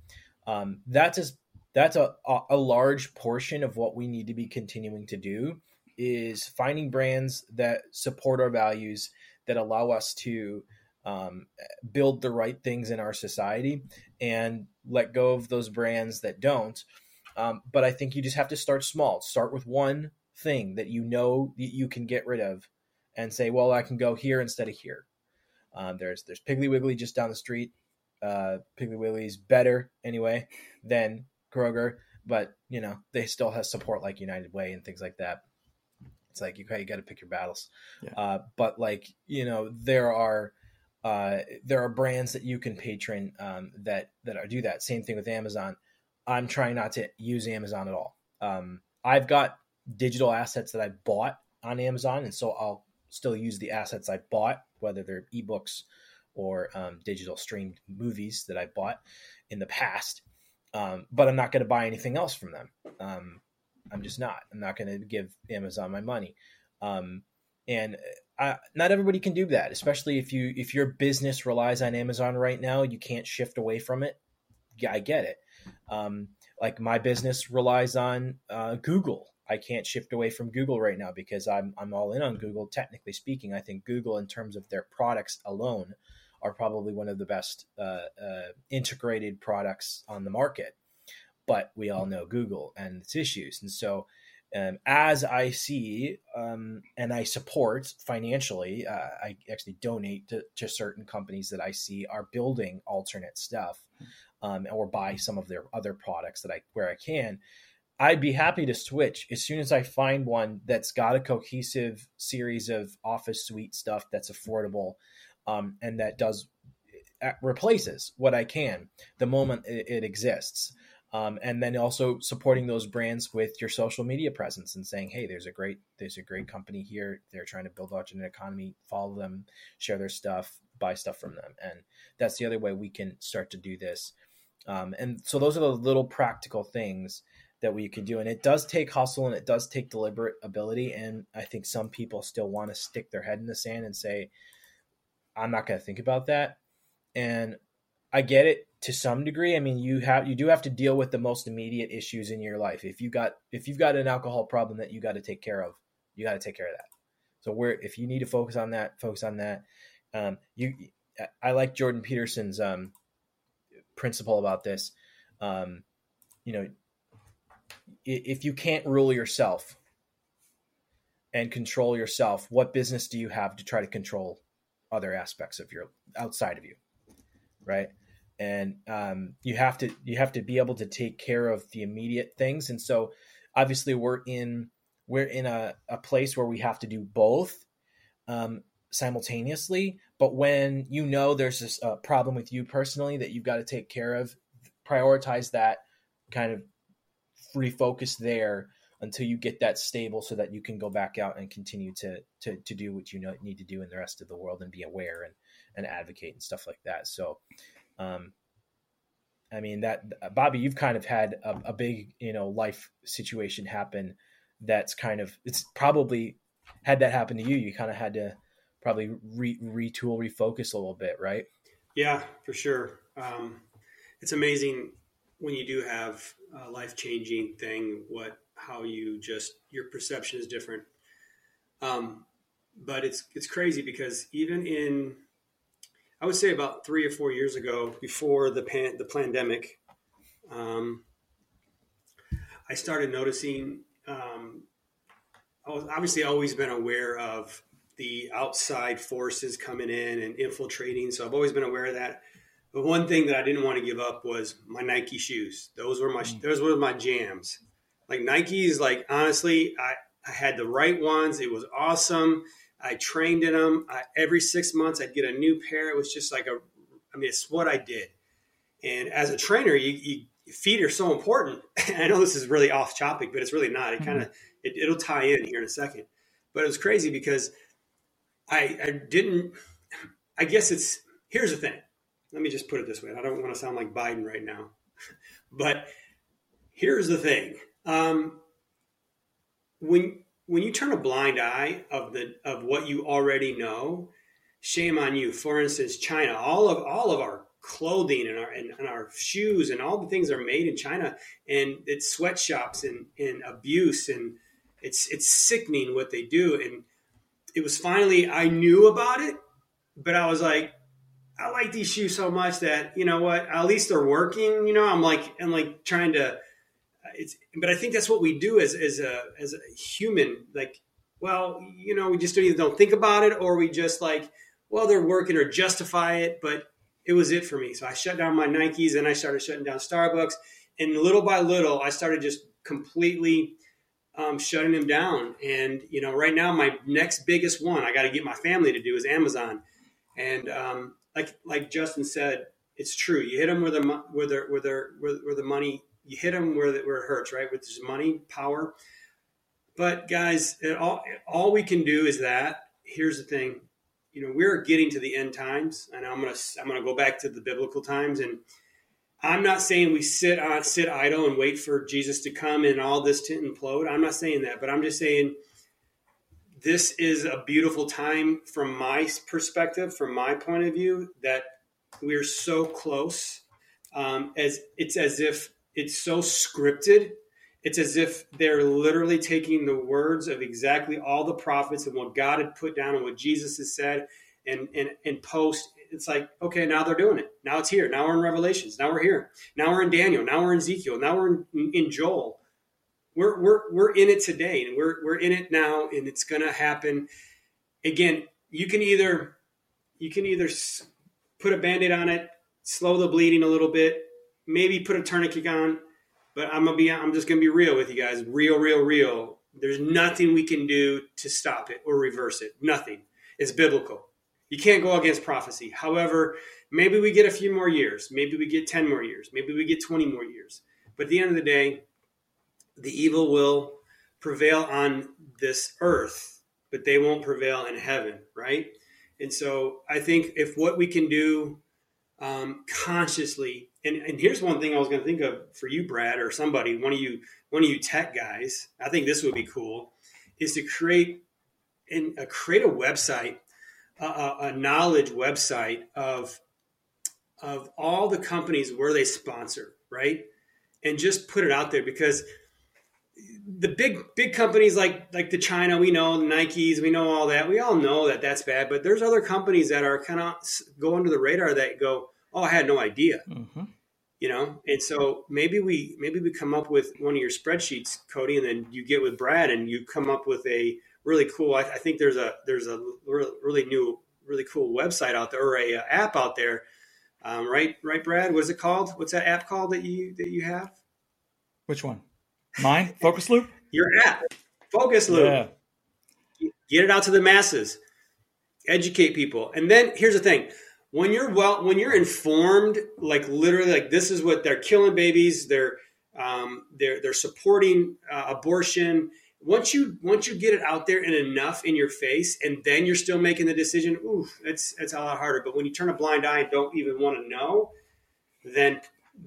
um, that's as that's a, a large portion of what we need to be continuing to do is finding brands that support our values that allow us to um, build the right things in our society and let go of those brands that don't. Um, but i think you just have to start small. Start with one thing that you know that you can get rid of and say well i can go here instead of here. Um, there's there's piggly wiggly just down the street uh, piggly wiggly's better anyway than kroger but you know they still have support like united way and things like that. It's like you, you got to pick your battles. Yeah. uh, but like you know there are uh, there are brands that you can patron um, that that are do that. Same thing with amazon. I'm trying not to use amazon at all. Um, i've got digital assets that i bought on amazon and so i'll still use the assets i bought whether they're ebooks or um, digital streamed movies that i bought in the past um, but i'm not going to buy anything else from them. Um, i'm just not. I'm not going to give amazon my money. Um, and uh, not everybody can do that especially if you if your business relies on amazon right now you can't shift away from it. I get it. Um, like my business relies on uh, google. I can't shift away from google right now because i'm i'm all in on google. Technically speaking i think google in terms of their products alone are probably one of the best uh, uh, integrated products on the market but we all know google and its issues and so um, as I see um, and I support financially, uh, I actually donate to, to certain companies that I see are building alternate stuff, um, or buy some of their other products that I where I can. I'd be happy to switch as soon as I find one that's got a cohesive series of Office Suite stuff that's affordable, um, and that does uh, replaces what I can the moment it, exists. Um, and then also supporting those brands with your social media presence and saying hey there's a great there's a great company here. They're trying to build out an economy. Follow them share their stuff buy stuff from them. And that's the other way we can start to do this. Um, and so those are the little practical things that we can do. And it does take hustle and it does take deliberate ability. And i think some people still want to stick their head in the sand and say i'm not going to think about that and I get it to some degree. I mean, you have you do have to deal with the most immediate issues in your life. If you got if you've got an alcohol problem that you got to take care of, you got to take care of that. So where if you need to focus on that, focus on that. Um, you, I like Jordan Peterson's um, principle about this. Um, you know, if you can't rule yourself, and control yourself, what business do you have to try to control other aspects of your outside of you, right? And um, you have to you have to be able to take care of the immediate things. And so, obviously, we're in we're in a, a place where we have to do both um, simultaneously. But when you know there's this uh, problem with you personally that you've got to take care of, prioritize that, kind of refocus there until you get that stable so that you can go back out and continue to to, to do what you know, need to do in the rest of the world and be aware and and advocate and stuff like that. So um i mean that bobby you've kind of had a, a big you know life situation happen that's kind of it's probably had that happen to you you kind of had to probably re, retool refocus a little bit right? Yeah for sure. Um it's amazing when you do have a life changing thing what how you just your perception is different. Um, but it's it's crazy because even in I would say about three or four years ago, before the pan, the pandemic, um, I started noticing. Um, I was obviously always been aware of the outside forces coming in and infiltrating, so I've always been aware of that. But one thing that I didn't want to give up was my Nike shoes. Those were my mm. those were my jams. Like Nikes, like honestly, I, I had the right ones. It was awesome. I trained in them. I, every six months, I'd get a new pair. It was just like a, I mean, it's what I did. And as a trainer, you, you feet are so important. I know this is really off topic, but it's really not. It mm-hmm. kind of it, it'll tie in here in a second. But it was crazy because I, I didn't. I guess it's here's the thing. Let me just put it this way. I don't want to sound like Biden right now, but here's the thing. Um, when when you turn a blind eye of the of what you already know, shame on you. For instance, China, all of all of our clothing and our and, and, our shoes and all the things are made in China, and it's sweatshops and, and abuse and it's it's sickening what they do. And it was finally I knew about it, but I was like, I like these shoes so much that you know what, at least they're working. You know, I'm like I'm like trying to it's but I think that's what we do as as a as a human. Like, well, you know, we just don't either don't think about it or we just like, well, they're working or justify it. But it was it for me. So I shut down my Nikes and I started shutting down Starbucks. And little by little, I started just completely um, shutting them down. And you know, right now, my next biggest one I got to get my family to do is Amazon. And um, like like Justin said, it's true. You hit them where the where the where the where the money you hit them where, where it hurts, right? With this money, power. But guys, all, all we can do is that. Here's the thing, you know, we're getting to the end times, and I'm gonna I'm gonna go back to the biblical times, and I'm not saying we sit on sit idle and wait for Jesus to come and all this to implode. I'm not saying that, but I'm just saying this is a beautiful time from my perspective, from my point of view, that we're so close. Um, as it's as if it's so scripted. It's as if they're literally taking the words of exactly all the prophets and what God had put down and what Jesus has said and, and, and post. It's like, okay, now they're doing it. Now it's here. Now we're in Revelations. Now we're here. Now we're in Daniel. Now we're in Ezekiel. Now we're in, in Joel. We're, we're, we're in it today and we're, we're in it now and it's going to happen. Again, you can either, you can either put a band-aid on it, slow the bleeding a little bit, maybe put a tourniquet on. But I'm gonna be I'm just gonna be real with you guys. Real, real, real. There's nothing we can do to stop it or reverse it. Nothing. It's biblical. You can't go against prophecy. However, maybe we get a few more years. Maybe we get 10 more years. Maybe we get 20 more years. But at the end of the day, the evil will prevail on this earth, but they won't prevail in heaven, right? And so I think if what we can do um, consciously and, and here's one thing I was going to think of for you, Brad, or somebody, one of you, one of you tech guys. I think this would be cool, is to create and uh, create a website, uh, a knowledge website of of all the companies where they sponsor, right? And just put it out there because the big big companies like like the China, we know the Nikes, we know all that. We all know that that's bad, but there's other companies that are kind of go under the radar that go, oh, I had no idea. Mm-hmm. You know, and so maybe we maybe we come up with one of your spreadsheets, Cody, and then you get with Brad and you come up with a really cool. I, I think there's a there's a really new, really cool website out there or a, a app out there. Um, right, right, Brad. What's it called? What's that app called that you that you have? Which one? Mine? Focus Loop. Your app, Focus Loop. Yeah. Get it out to the masses. Educate people, and then here's the thing: when you're well, when you're informed, like literally, like this is what they're killing babies. They're um, they're they're supporting uh, abortion once you once you get it out there and enough in your face, and then you're still making the decision. Ooh, it's it's a lot harder. But when you turn a blind eye and don't even want to know, then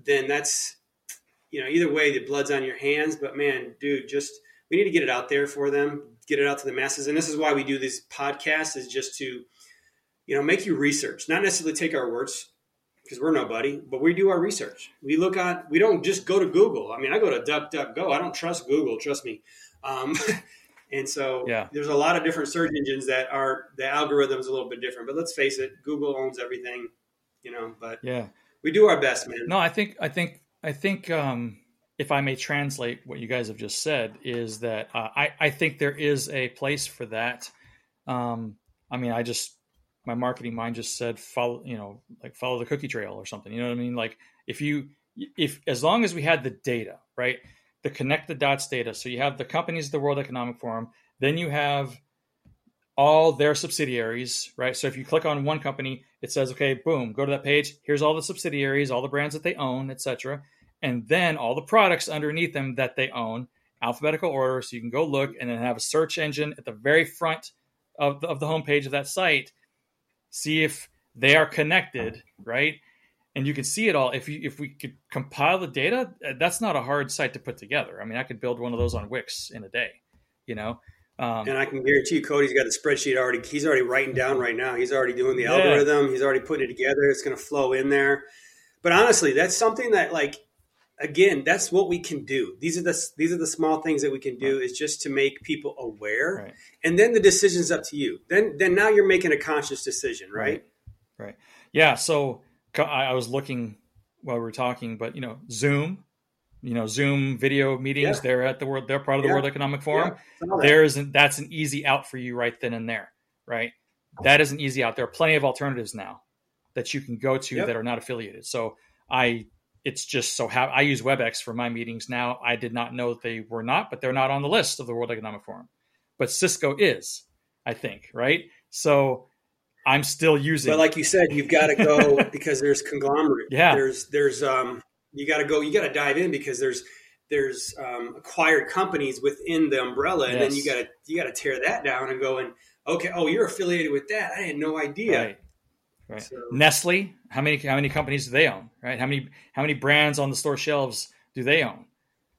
then that's you know either way the blood's on your hands. But man, dude, just we need to get it out there for them, get it out to the masses, and this is why we do these podcasts is just to you know make you research, not necessarily take our words because we're nobody, but we do our research. We look on. We don't just go to Google. I mean, I go to DuckDuckGo. I don't trust Google. Trust me. Um, and so yeah. there's a lot of different search engines that are the algorithm's a little bit different. But let's face it, Google owns everything, you know. But yeah, we do our best, man. No, I think I think I think um, if I may translate what you guys have just said is that uh, I I think there is a place for that. Um, I mean, I just my marketing mind just said follow you know like follow the cookie trail or something you know what i mean like if you if as long as we had the data right the connect the dots data. So you have the companies of the World Economic Forum, then you have all their subsidiaries, right? So if you click on one company, it says, okay, boom, go to that page. Here's all the subsidiaries, all the brands that they own, etc., and then all the products underneath them that they own, alphabetical order. So you can go look and then have a search engine at the very front of the, of the homepage of that site. See if they are connected, right? and you can see it all. If you if we could compile the data, uh, that's not a hard site to put together. I mean, I could build one of those on Wix in a day, you know. Um, and I can guarantee you, Cody's got the spreadsheet already. He's already writing down right now. He's already doing the yeah. algorithm. He's already putting it together. It's going to flow in there. But honestly, that's something that, like, again, that's what we can do. These are the these are the small things that we can do. Is just to make people aware, right. and then the decision's up to you. Then then now you're making a conscious decision, right? Right. right. Yeah. So I, was looking while we were talking, but you know, Zoom, you know, Zoom video meetings. Yeah. They're at the world. They're part of the yeah. World Economic Forum. Yeah. There's an, that's an easy out for you right then and there, right? That is an easy out. There are plenty of alternatives now that you can go to yep. that are not affiliated. So I, it's just so how I use WebEx for my meetings now. I did not know they were not, but they're not on the list of the World Economic Forum. But Cisco is, I think, right? So I'm still using. But like you said, you've got to go because there's conglomerate. Yeah. There's there's um you got to go. You got to dive in because there's there's um, acquired companies within the umbrella, and yes. then you got to you got to tear that down and go and okay, oh, you're affiliated with that. I had no idea. Right. Right. So, Nestle, how many how many companies do they own? Right. How many how many brands on the store shelves do they own?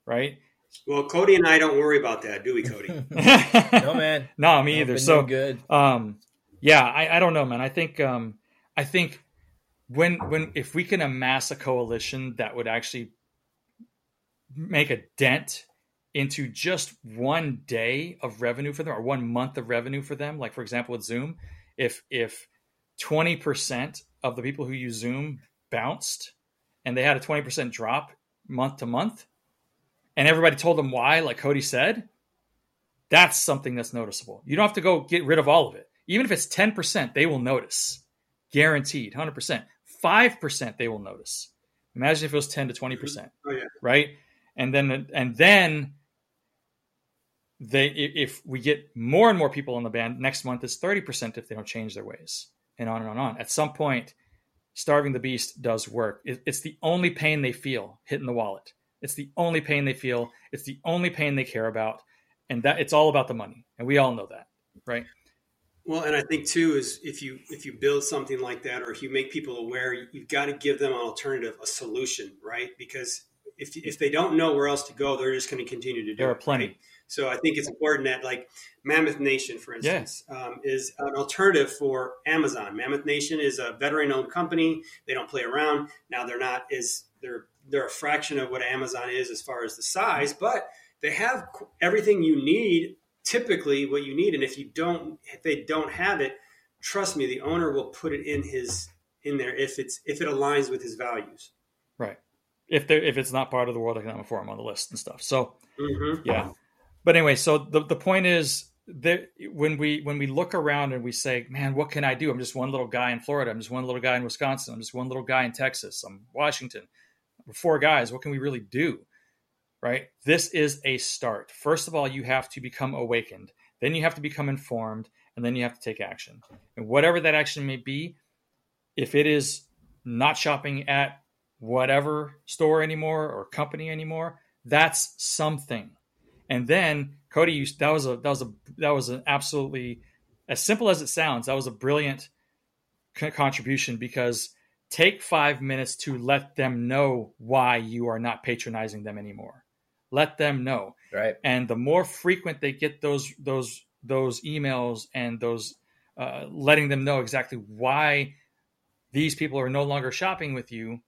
Right. Well, Cody and I don't worry about that, do we, Cody? no, man. no, me either. So good. Um, yeah, I, I don't know, man. I think um, I think when when if we can amass a coalition that would actually make a dent into just one day of revenue for them or one month of revenue for them, like for example with Zoom, if if twenty percent of the people who use Zoom bounced and they had a twenty percent drop month to month, and everybody told them why, like Cody said, that's something that's noticeable. You don't have to go get rid of all of it even if it's 10%, they will notice. Guaranteed, 100%. 5% they will notice. Imagine if it was 10 to 20%. Oh, yeah. Right? And then and then they if we get more and more people on the band, next month is 30% if they don't change their ways. And on and on and on. At some point, starving the beast does work. it's the only pain they feel hitting the wallet. It's the only pain they feel. It's the only pain they care about. And that it's all about the money. And we all know that, right? Well, and I think too is if you if you build something like that, or if you make people aware, you've got to give them an alternative, a solution, right? Because if if they don't know where else to go, they're just going to continue to do. There are plenty. Right? So I think it's important that like Mammoth Nation, for instance, yeah. um, is an alternative for Amazon. Mammoth Nation is a veteran-owned company. They don't play around. Now they're not is they're they're a fraction of what Amazon is as far as the size, but they have everything you need typically what you need. And if you don't, if they don't have it, trust me, the owner will put it in his in there if it's if it aligns with his values. Right. If they if it's not part of the World Economic Forum on the list and stuff. So mm-hmm. yeah. But anyway, so the the point is there, when we when we look around and we say, "Man, what can I do? I'm just one little guy in Florida. I'm just one little guy in Wisconsin. I'm just one little guy in Texas. I'm Washington. We're four guys. What can we really do?" Right? This is a start. First of all, you have to become awakened. Then you have to become informed, and then you have to take action. And whatever that action may be, if it is not shopping at whatever store anymore or company anymore, that's something. And then Cody, you, that was a that was a that was an absolutely as simple as it sounds. That was a brilliant c- contribution because take five minutes to let them know why you are not patronizing them anymore. Let them know, right? And the more frequent they get those those those emails and those uh, letting them know exactly why these people are no longer shopping with you,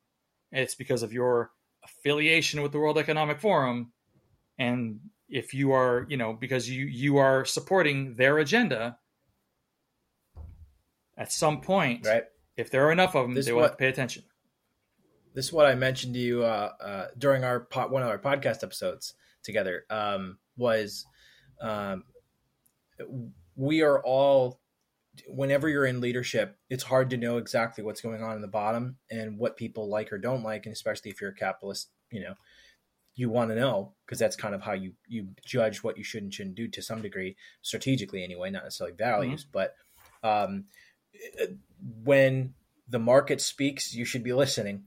it's because of your affiliation with the World Economic Forum and if you are you know because you you are supporting their agenda at some point right. if there are enough of them this they will what, have to pay attention. This is what i mentioned to you uh, uh, during our pot, one of our podcast episodes together um, was um, we are all whenever you're in leadership it's hard to know exactly what's going on in the bottom and what people like or don't like and especially if you're a capitalist you know you want to know because that's kind of how you you judge what you should and shouldn't do to some degree strategically anyway not necessarily values mm-hmm. but um, when the market speaks you should be listening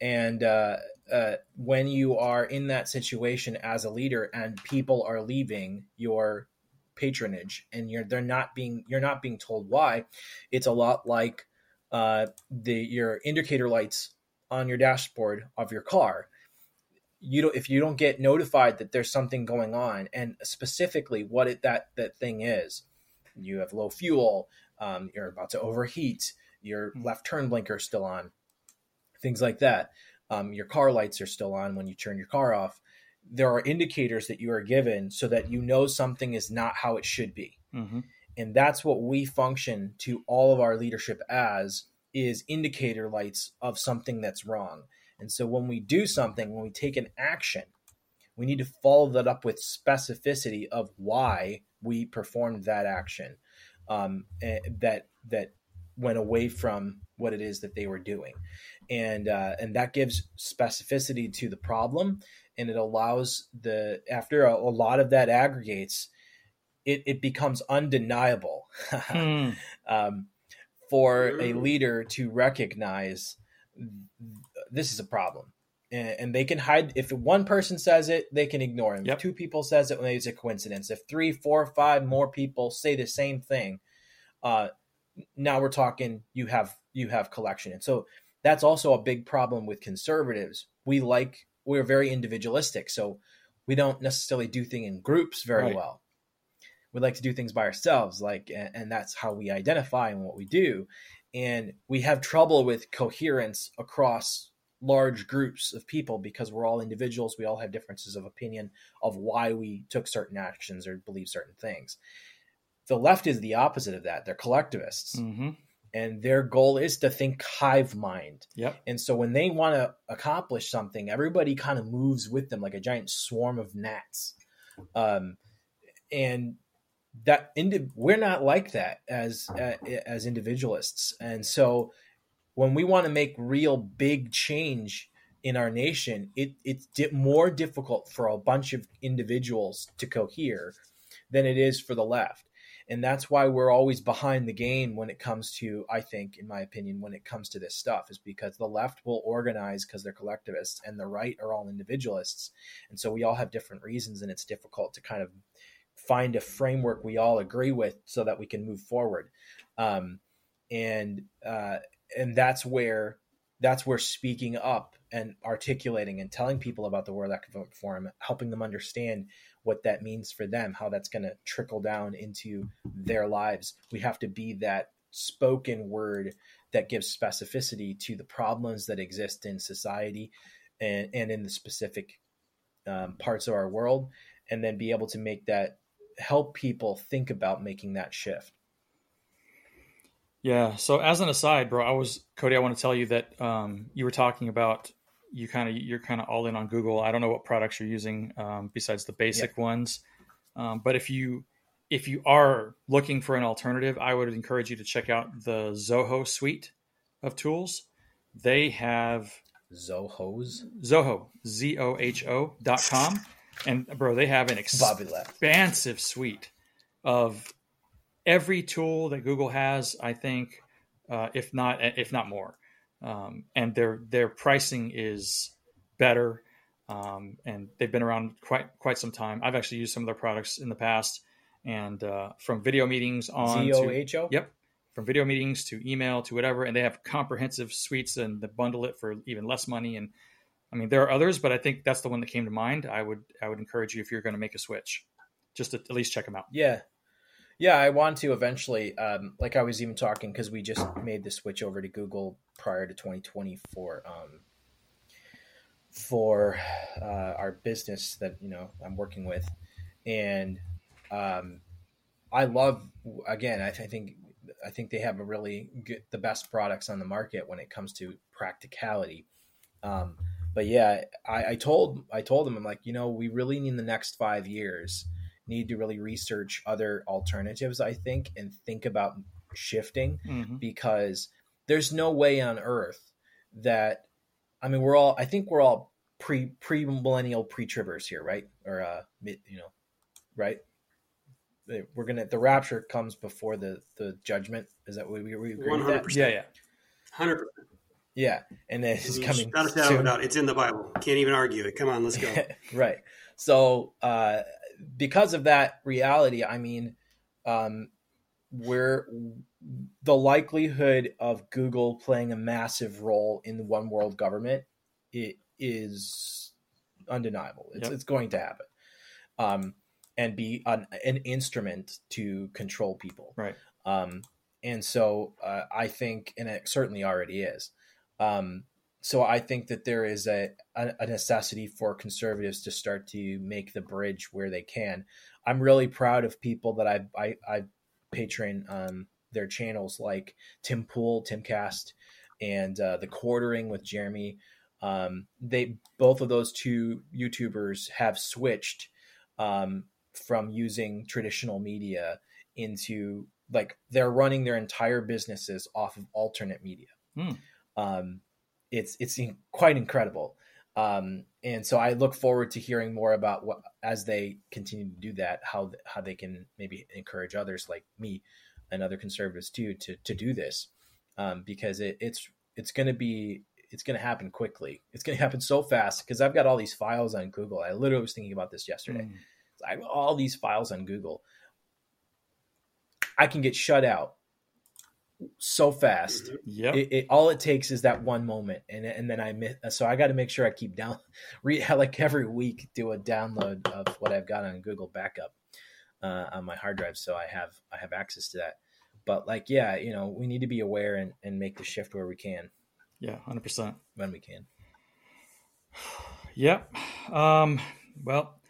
and uh, uh, when you are in that situation as a leader and people are leaving your patronage and you're they're not being you're not being told why it's a lot like uh, the your indicator lights on your dashboard of your car you don't if you don't get notified that there's something going on and specifically what it that that thing is. You have low fuel um, you're about to overheat your hmm. left turn blinker is still on things like that. Um, your car lights are still on when you turn your car off. There are indicators that you are given so that you know something is not how it should be. Mm-hmm. and that's what we function to all of our leadership as is indicator lights of something that's wrong and so when we do something, when we take an action, we need to follow that up with specificity of why we performed that action um, eh, that that went away from what it is that they were doing, and uh, and that gives specificity to the problem, and it allows the after a, a lot of that aggregates, it, it becomes undeniable. Hmm. um, for a leader to recognize this is a problem. And, and, they can hide if one person says it, they can ignore him. Yep. If two people says it, when it's a coincidence. If three, four, five more people say the same thing, uh, now we're talking. You have you have collection, and so that's also a big problem with conservatives. We like we're very individualistic, so we don't necessarily do things in groups very right. well. We like to do things by ourselves, like, and, and that's how we identify and what we do. And we have trouble with coherence across large groups of people because we're all individuals. We all have differences of opinion of why we took certain actions or believe certain things. The left is the opposite of that. They're collectivists. Mm-hmm. And their goal is to think hive mind. Yep. And so when they want to accomplish something, everybody kind of moves with them like a giant swarm of gnats. Um, and that indi- we're not like that as uh, as individualists. And so when we want to make real big change in our nation, it, it's di- more difficult for a bunch of individuals to cohere than it is for the left. And that's why we're always behind the game when it comes to, I think, in my opinion, when it comes to this stuff, is because the left will organize because they're collectivists and the right are all individualists. And so we all have different reasons, and it's difficult to kind of find a framework we all agree with so that we can move forward. Um, and uh, and that's where that's where speaking up and articulating and telling people about the World Economic Forum, helping them understand what that means for them, how that's going to trickle down into their lives. We have to be that spoken word that gives specificity to the problems that exist in society and, and in the specific um, parts of our world, and then be able to make that help people think about making that shift. Yeah. So as an aside, bro, I was Cody. I want to tell you that um, you were talking about you kind of you're kind of all in on Google. I don't know what products you're using um, besides the basic ones, um, but if you if you are looking for an alternative, I would encourage you to check out the Zoho suite of tools. They have Zohos. Zoho, Z O H O dot com. And bro, they have an expansive suite of every tool that Google has, I think, uh, if not if not more. Um, and their their pricing is better, um, and they've been around quite quite some time. I've actually used some of their products in the past, and uh, from video meetings on Z O to Yep. From video meetings to email to whatever, and they have comprehensive suites and they bundle it for even less money. And I mean, there are others, but I think that's the one that came to mind. I would I would encourage you if you're going to make a switch, just to at least check them out. Yeah. Yeah, I want to eventually. Um, like I was even talking because we just made the switch over to Google prior to 2024 um, for uh, our business that you know I'm working with, and um, I love again. I, th- I think I think they have a really good, the best products on the market when it comes to practicality. Um, but yeah, I, I told I told them I'm like, you know, we really need the next five years need to really research other alternatives. I think and think about shifting Mm-hmm. because there's no way on earth that I mean we're all I think we're all pre pre millennial pre tribbers here, right? Or uh mid, you know, right? We're gonna the rapture comes before the the judgment. Is that what we, we agree with that? 100%. Yeah, yeah. Hundred percent. Yeah, and then it's coming Without a shadow of a doubt, it's in the Bible. Can't even argue it. Come on, let's go. right. So, uh, because of that reality, I mean, um, we're the likelihood of Google playing a massive role in the one world government it is undeniable. It's, Yep. it's going to happen, um, and be an, an instrument to control people. Right. Um, and so uh, I think, and it certainly already is. Um, so I think that there is a, a, necessity for conservatives to start to make the bridge where they can. I'm really proud of people that I I, I patron um, their channels like Tim Pool, Timcast, and uh, the Quartering with Jeremy. Um, they both of those two YouTubers have switched um, from using traditional media into like they're running their entire businesses off of alternate media. Hmm. Um, it's it's in- quite incredible. Um, and so I look forward to hearing more about what as they continue to do that, how how they can maybe encourage others like me and other conservatives too to to do this, um, because it, it's it's going to be it's going to happen quickly. It's going to happen so fast because I've got all these files on Google. I literally was thinking about this yesterday. Mm. I have all these files on Google. I can get shut out so fast. Yeah. It, it, all it takes is that one moment, and and then I miss. So I got to make sure I keep down, read like every week, do a download of what I've got on Google backup uh, on my hard drive, so I have I have access to that. But like, yeah, you know, we need to be aware and, and make the shift where we can, yeah, hundred percent. when we can. Yep. Um, well,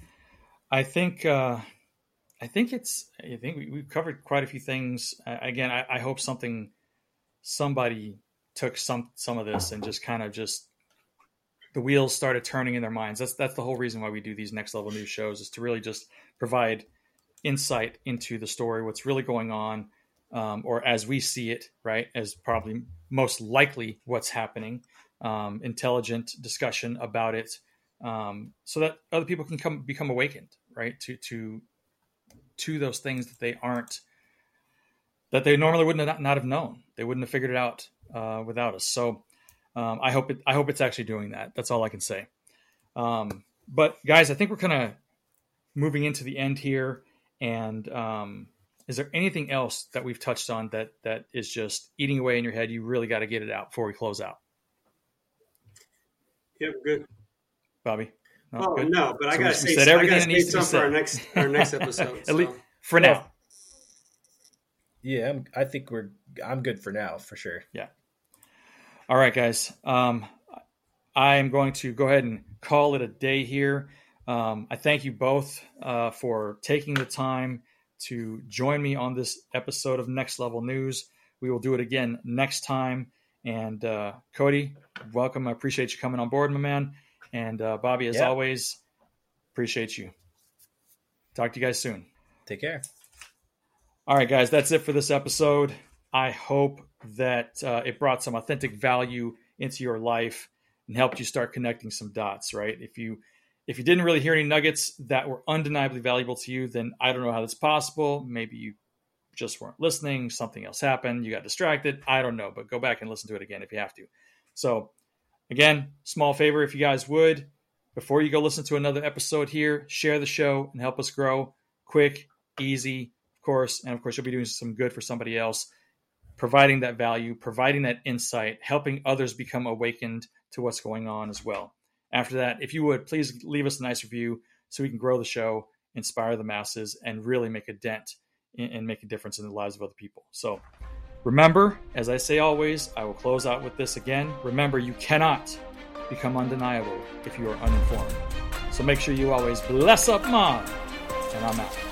I think uh, I think it's I think we, we've covered quite a few things. Uh, again, I, I hope something somebody took some some of this and just kind of just the wheels started turning in their minds. That's that's the whole reason why we do these next level news shows is to really just provide insight into the story, what's really going on, um, or as we see it, right, as probably most likely what's happening. Um, intelligent discussion about it, um, so that other people can come become awakened, right, to to to those things that they aren't that they normally wouldn't have not have known. They wouldn't have figured it out uh, without us. So um, I hope it. I hope it's actually doing that. That's all I can say. Um, but guys, I think we're kind of moving into the end here. And um, is there anything else that we've touched on that that is just eating away in your head? You really got to get it out before we close out, Yep, good. Bobby. No, Oh good? no, but I So gotta we- we say, said I gotta that needs say to be something for our next our next episode. At so. least for Well, now. Yeah, I'm, I think we're. I'm good for now, for sure. Yeah. All right, guys. Um, I'm going to go ahead and call it a day here. Um, I thank you both uh, for taking the time to join me on this episode of Next Level News. We will do it again next time. And uh, Cody, welcome. I appreciate you coming on board, my man. And uh, Bobby, as Yeah. always, appreciate you. Talk to you guys soon. Take care. All right, guys, that's it for this episode. I hope that uh, it brought some authentic value into your life and helped you start connecting some dots. Right? If you if you didn't really hear any nuggets that were undeniably valuable to you, then I don't know how that's possible. Maybe you just weren't listening, something else happened, you got distracted. I don't know, but go back and listen to it again if you have to. So, again, small favor if you guys would, before you go listen to another episode here, share the show and help us grow. Quick, easy, of course, and of course, you'll be doing some good for somebody else, providing that value, providing that insight, helping others become awakened to what's going on as well. After that, if you would, please leave us a nice review so we can grow the show, inspire the masses, and really make a dent and make a difference in the lives of other people. So remember, as I say always, I will close out with this again. Remember, you cannot become undeniable if you are uninformed. So make sure you always bless up, mom, and I'm out.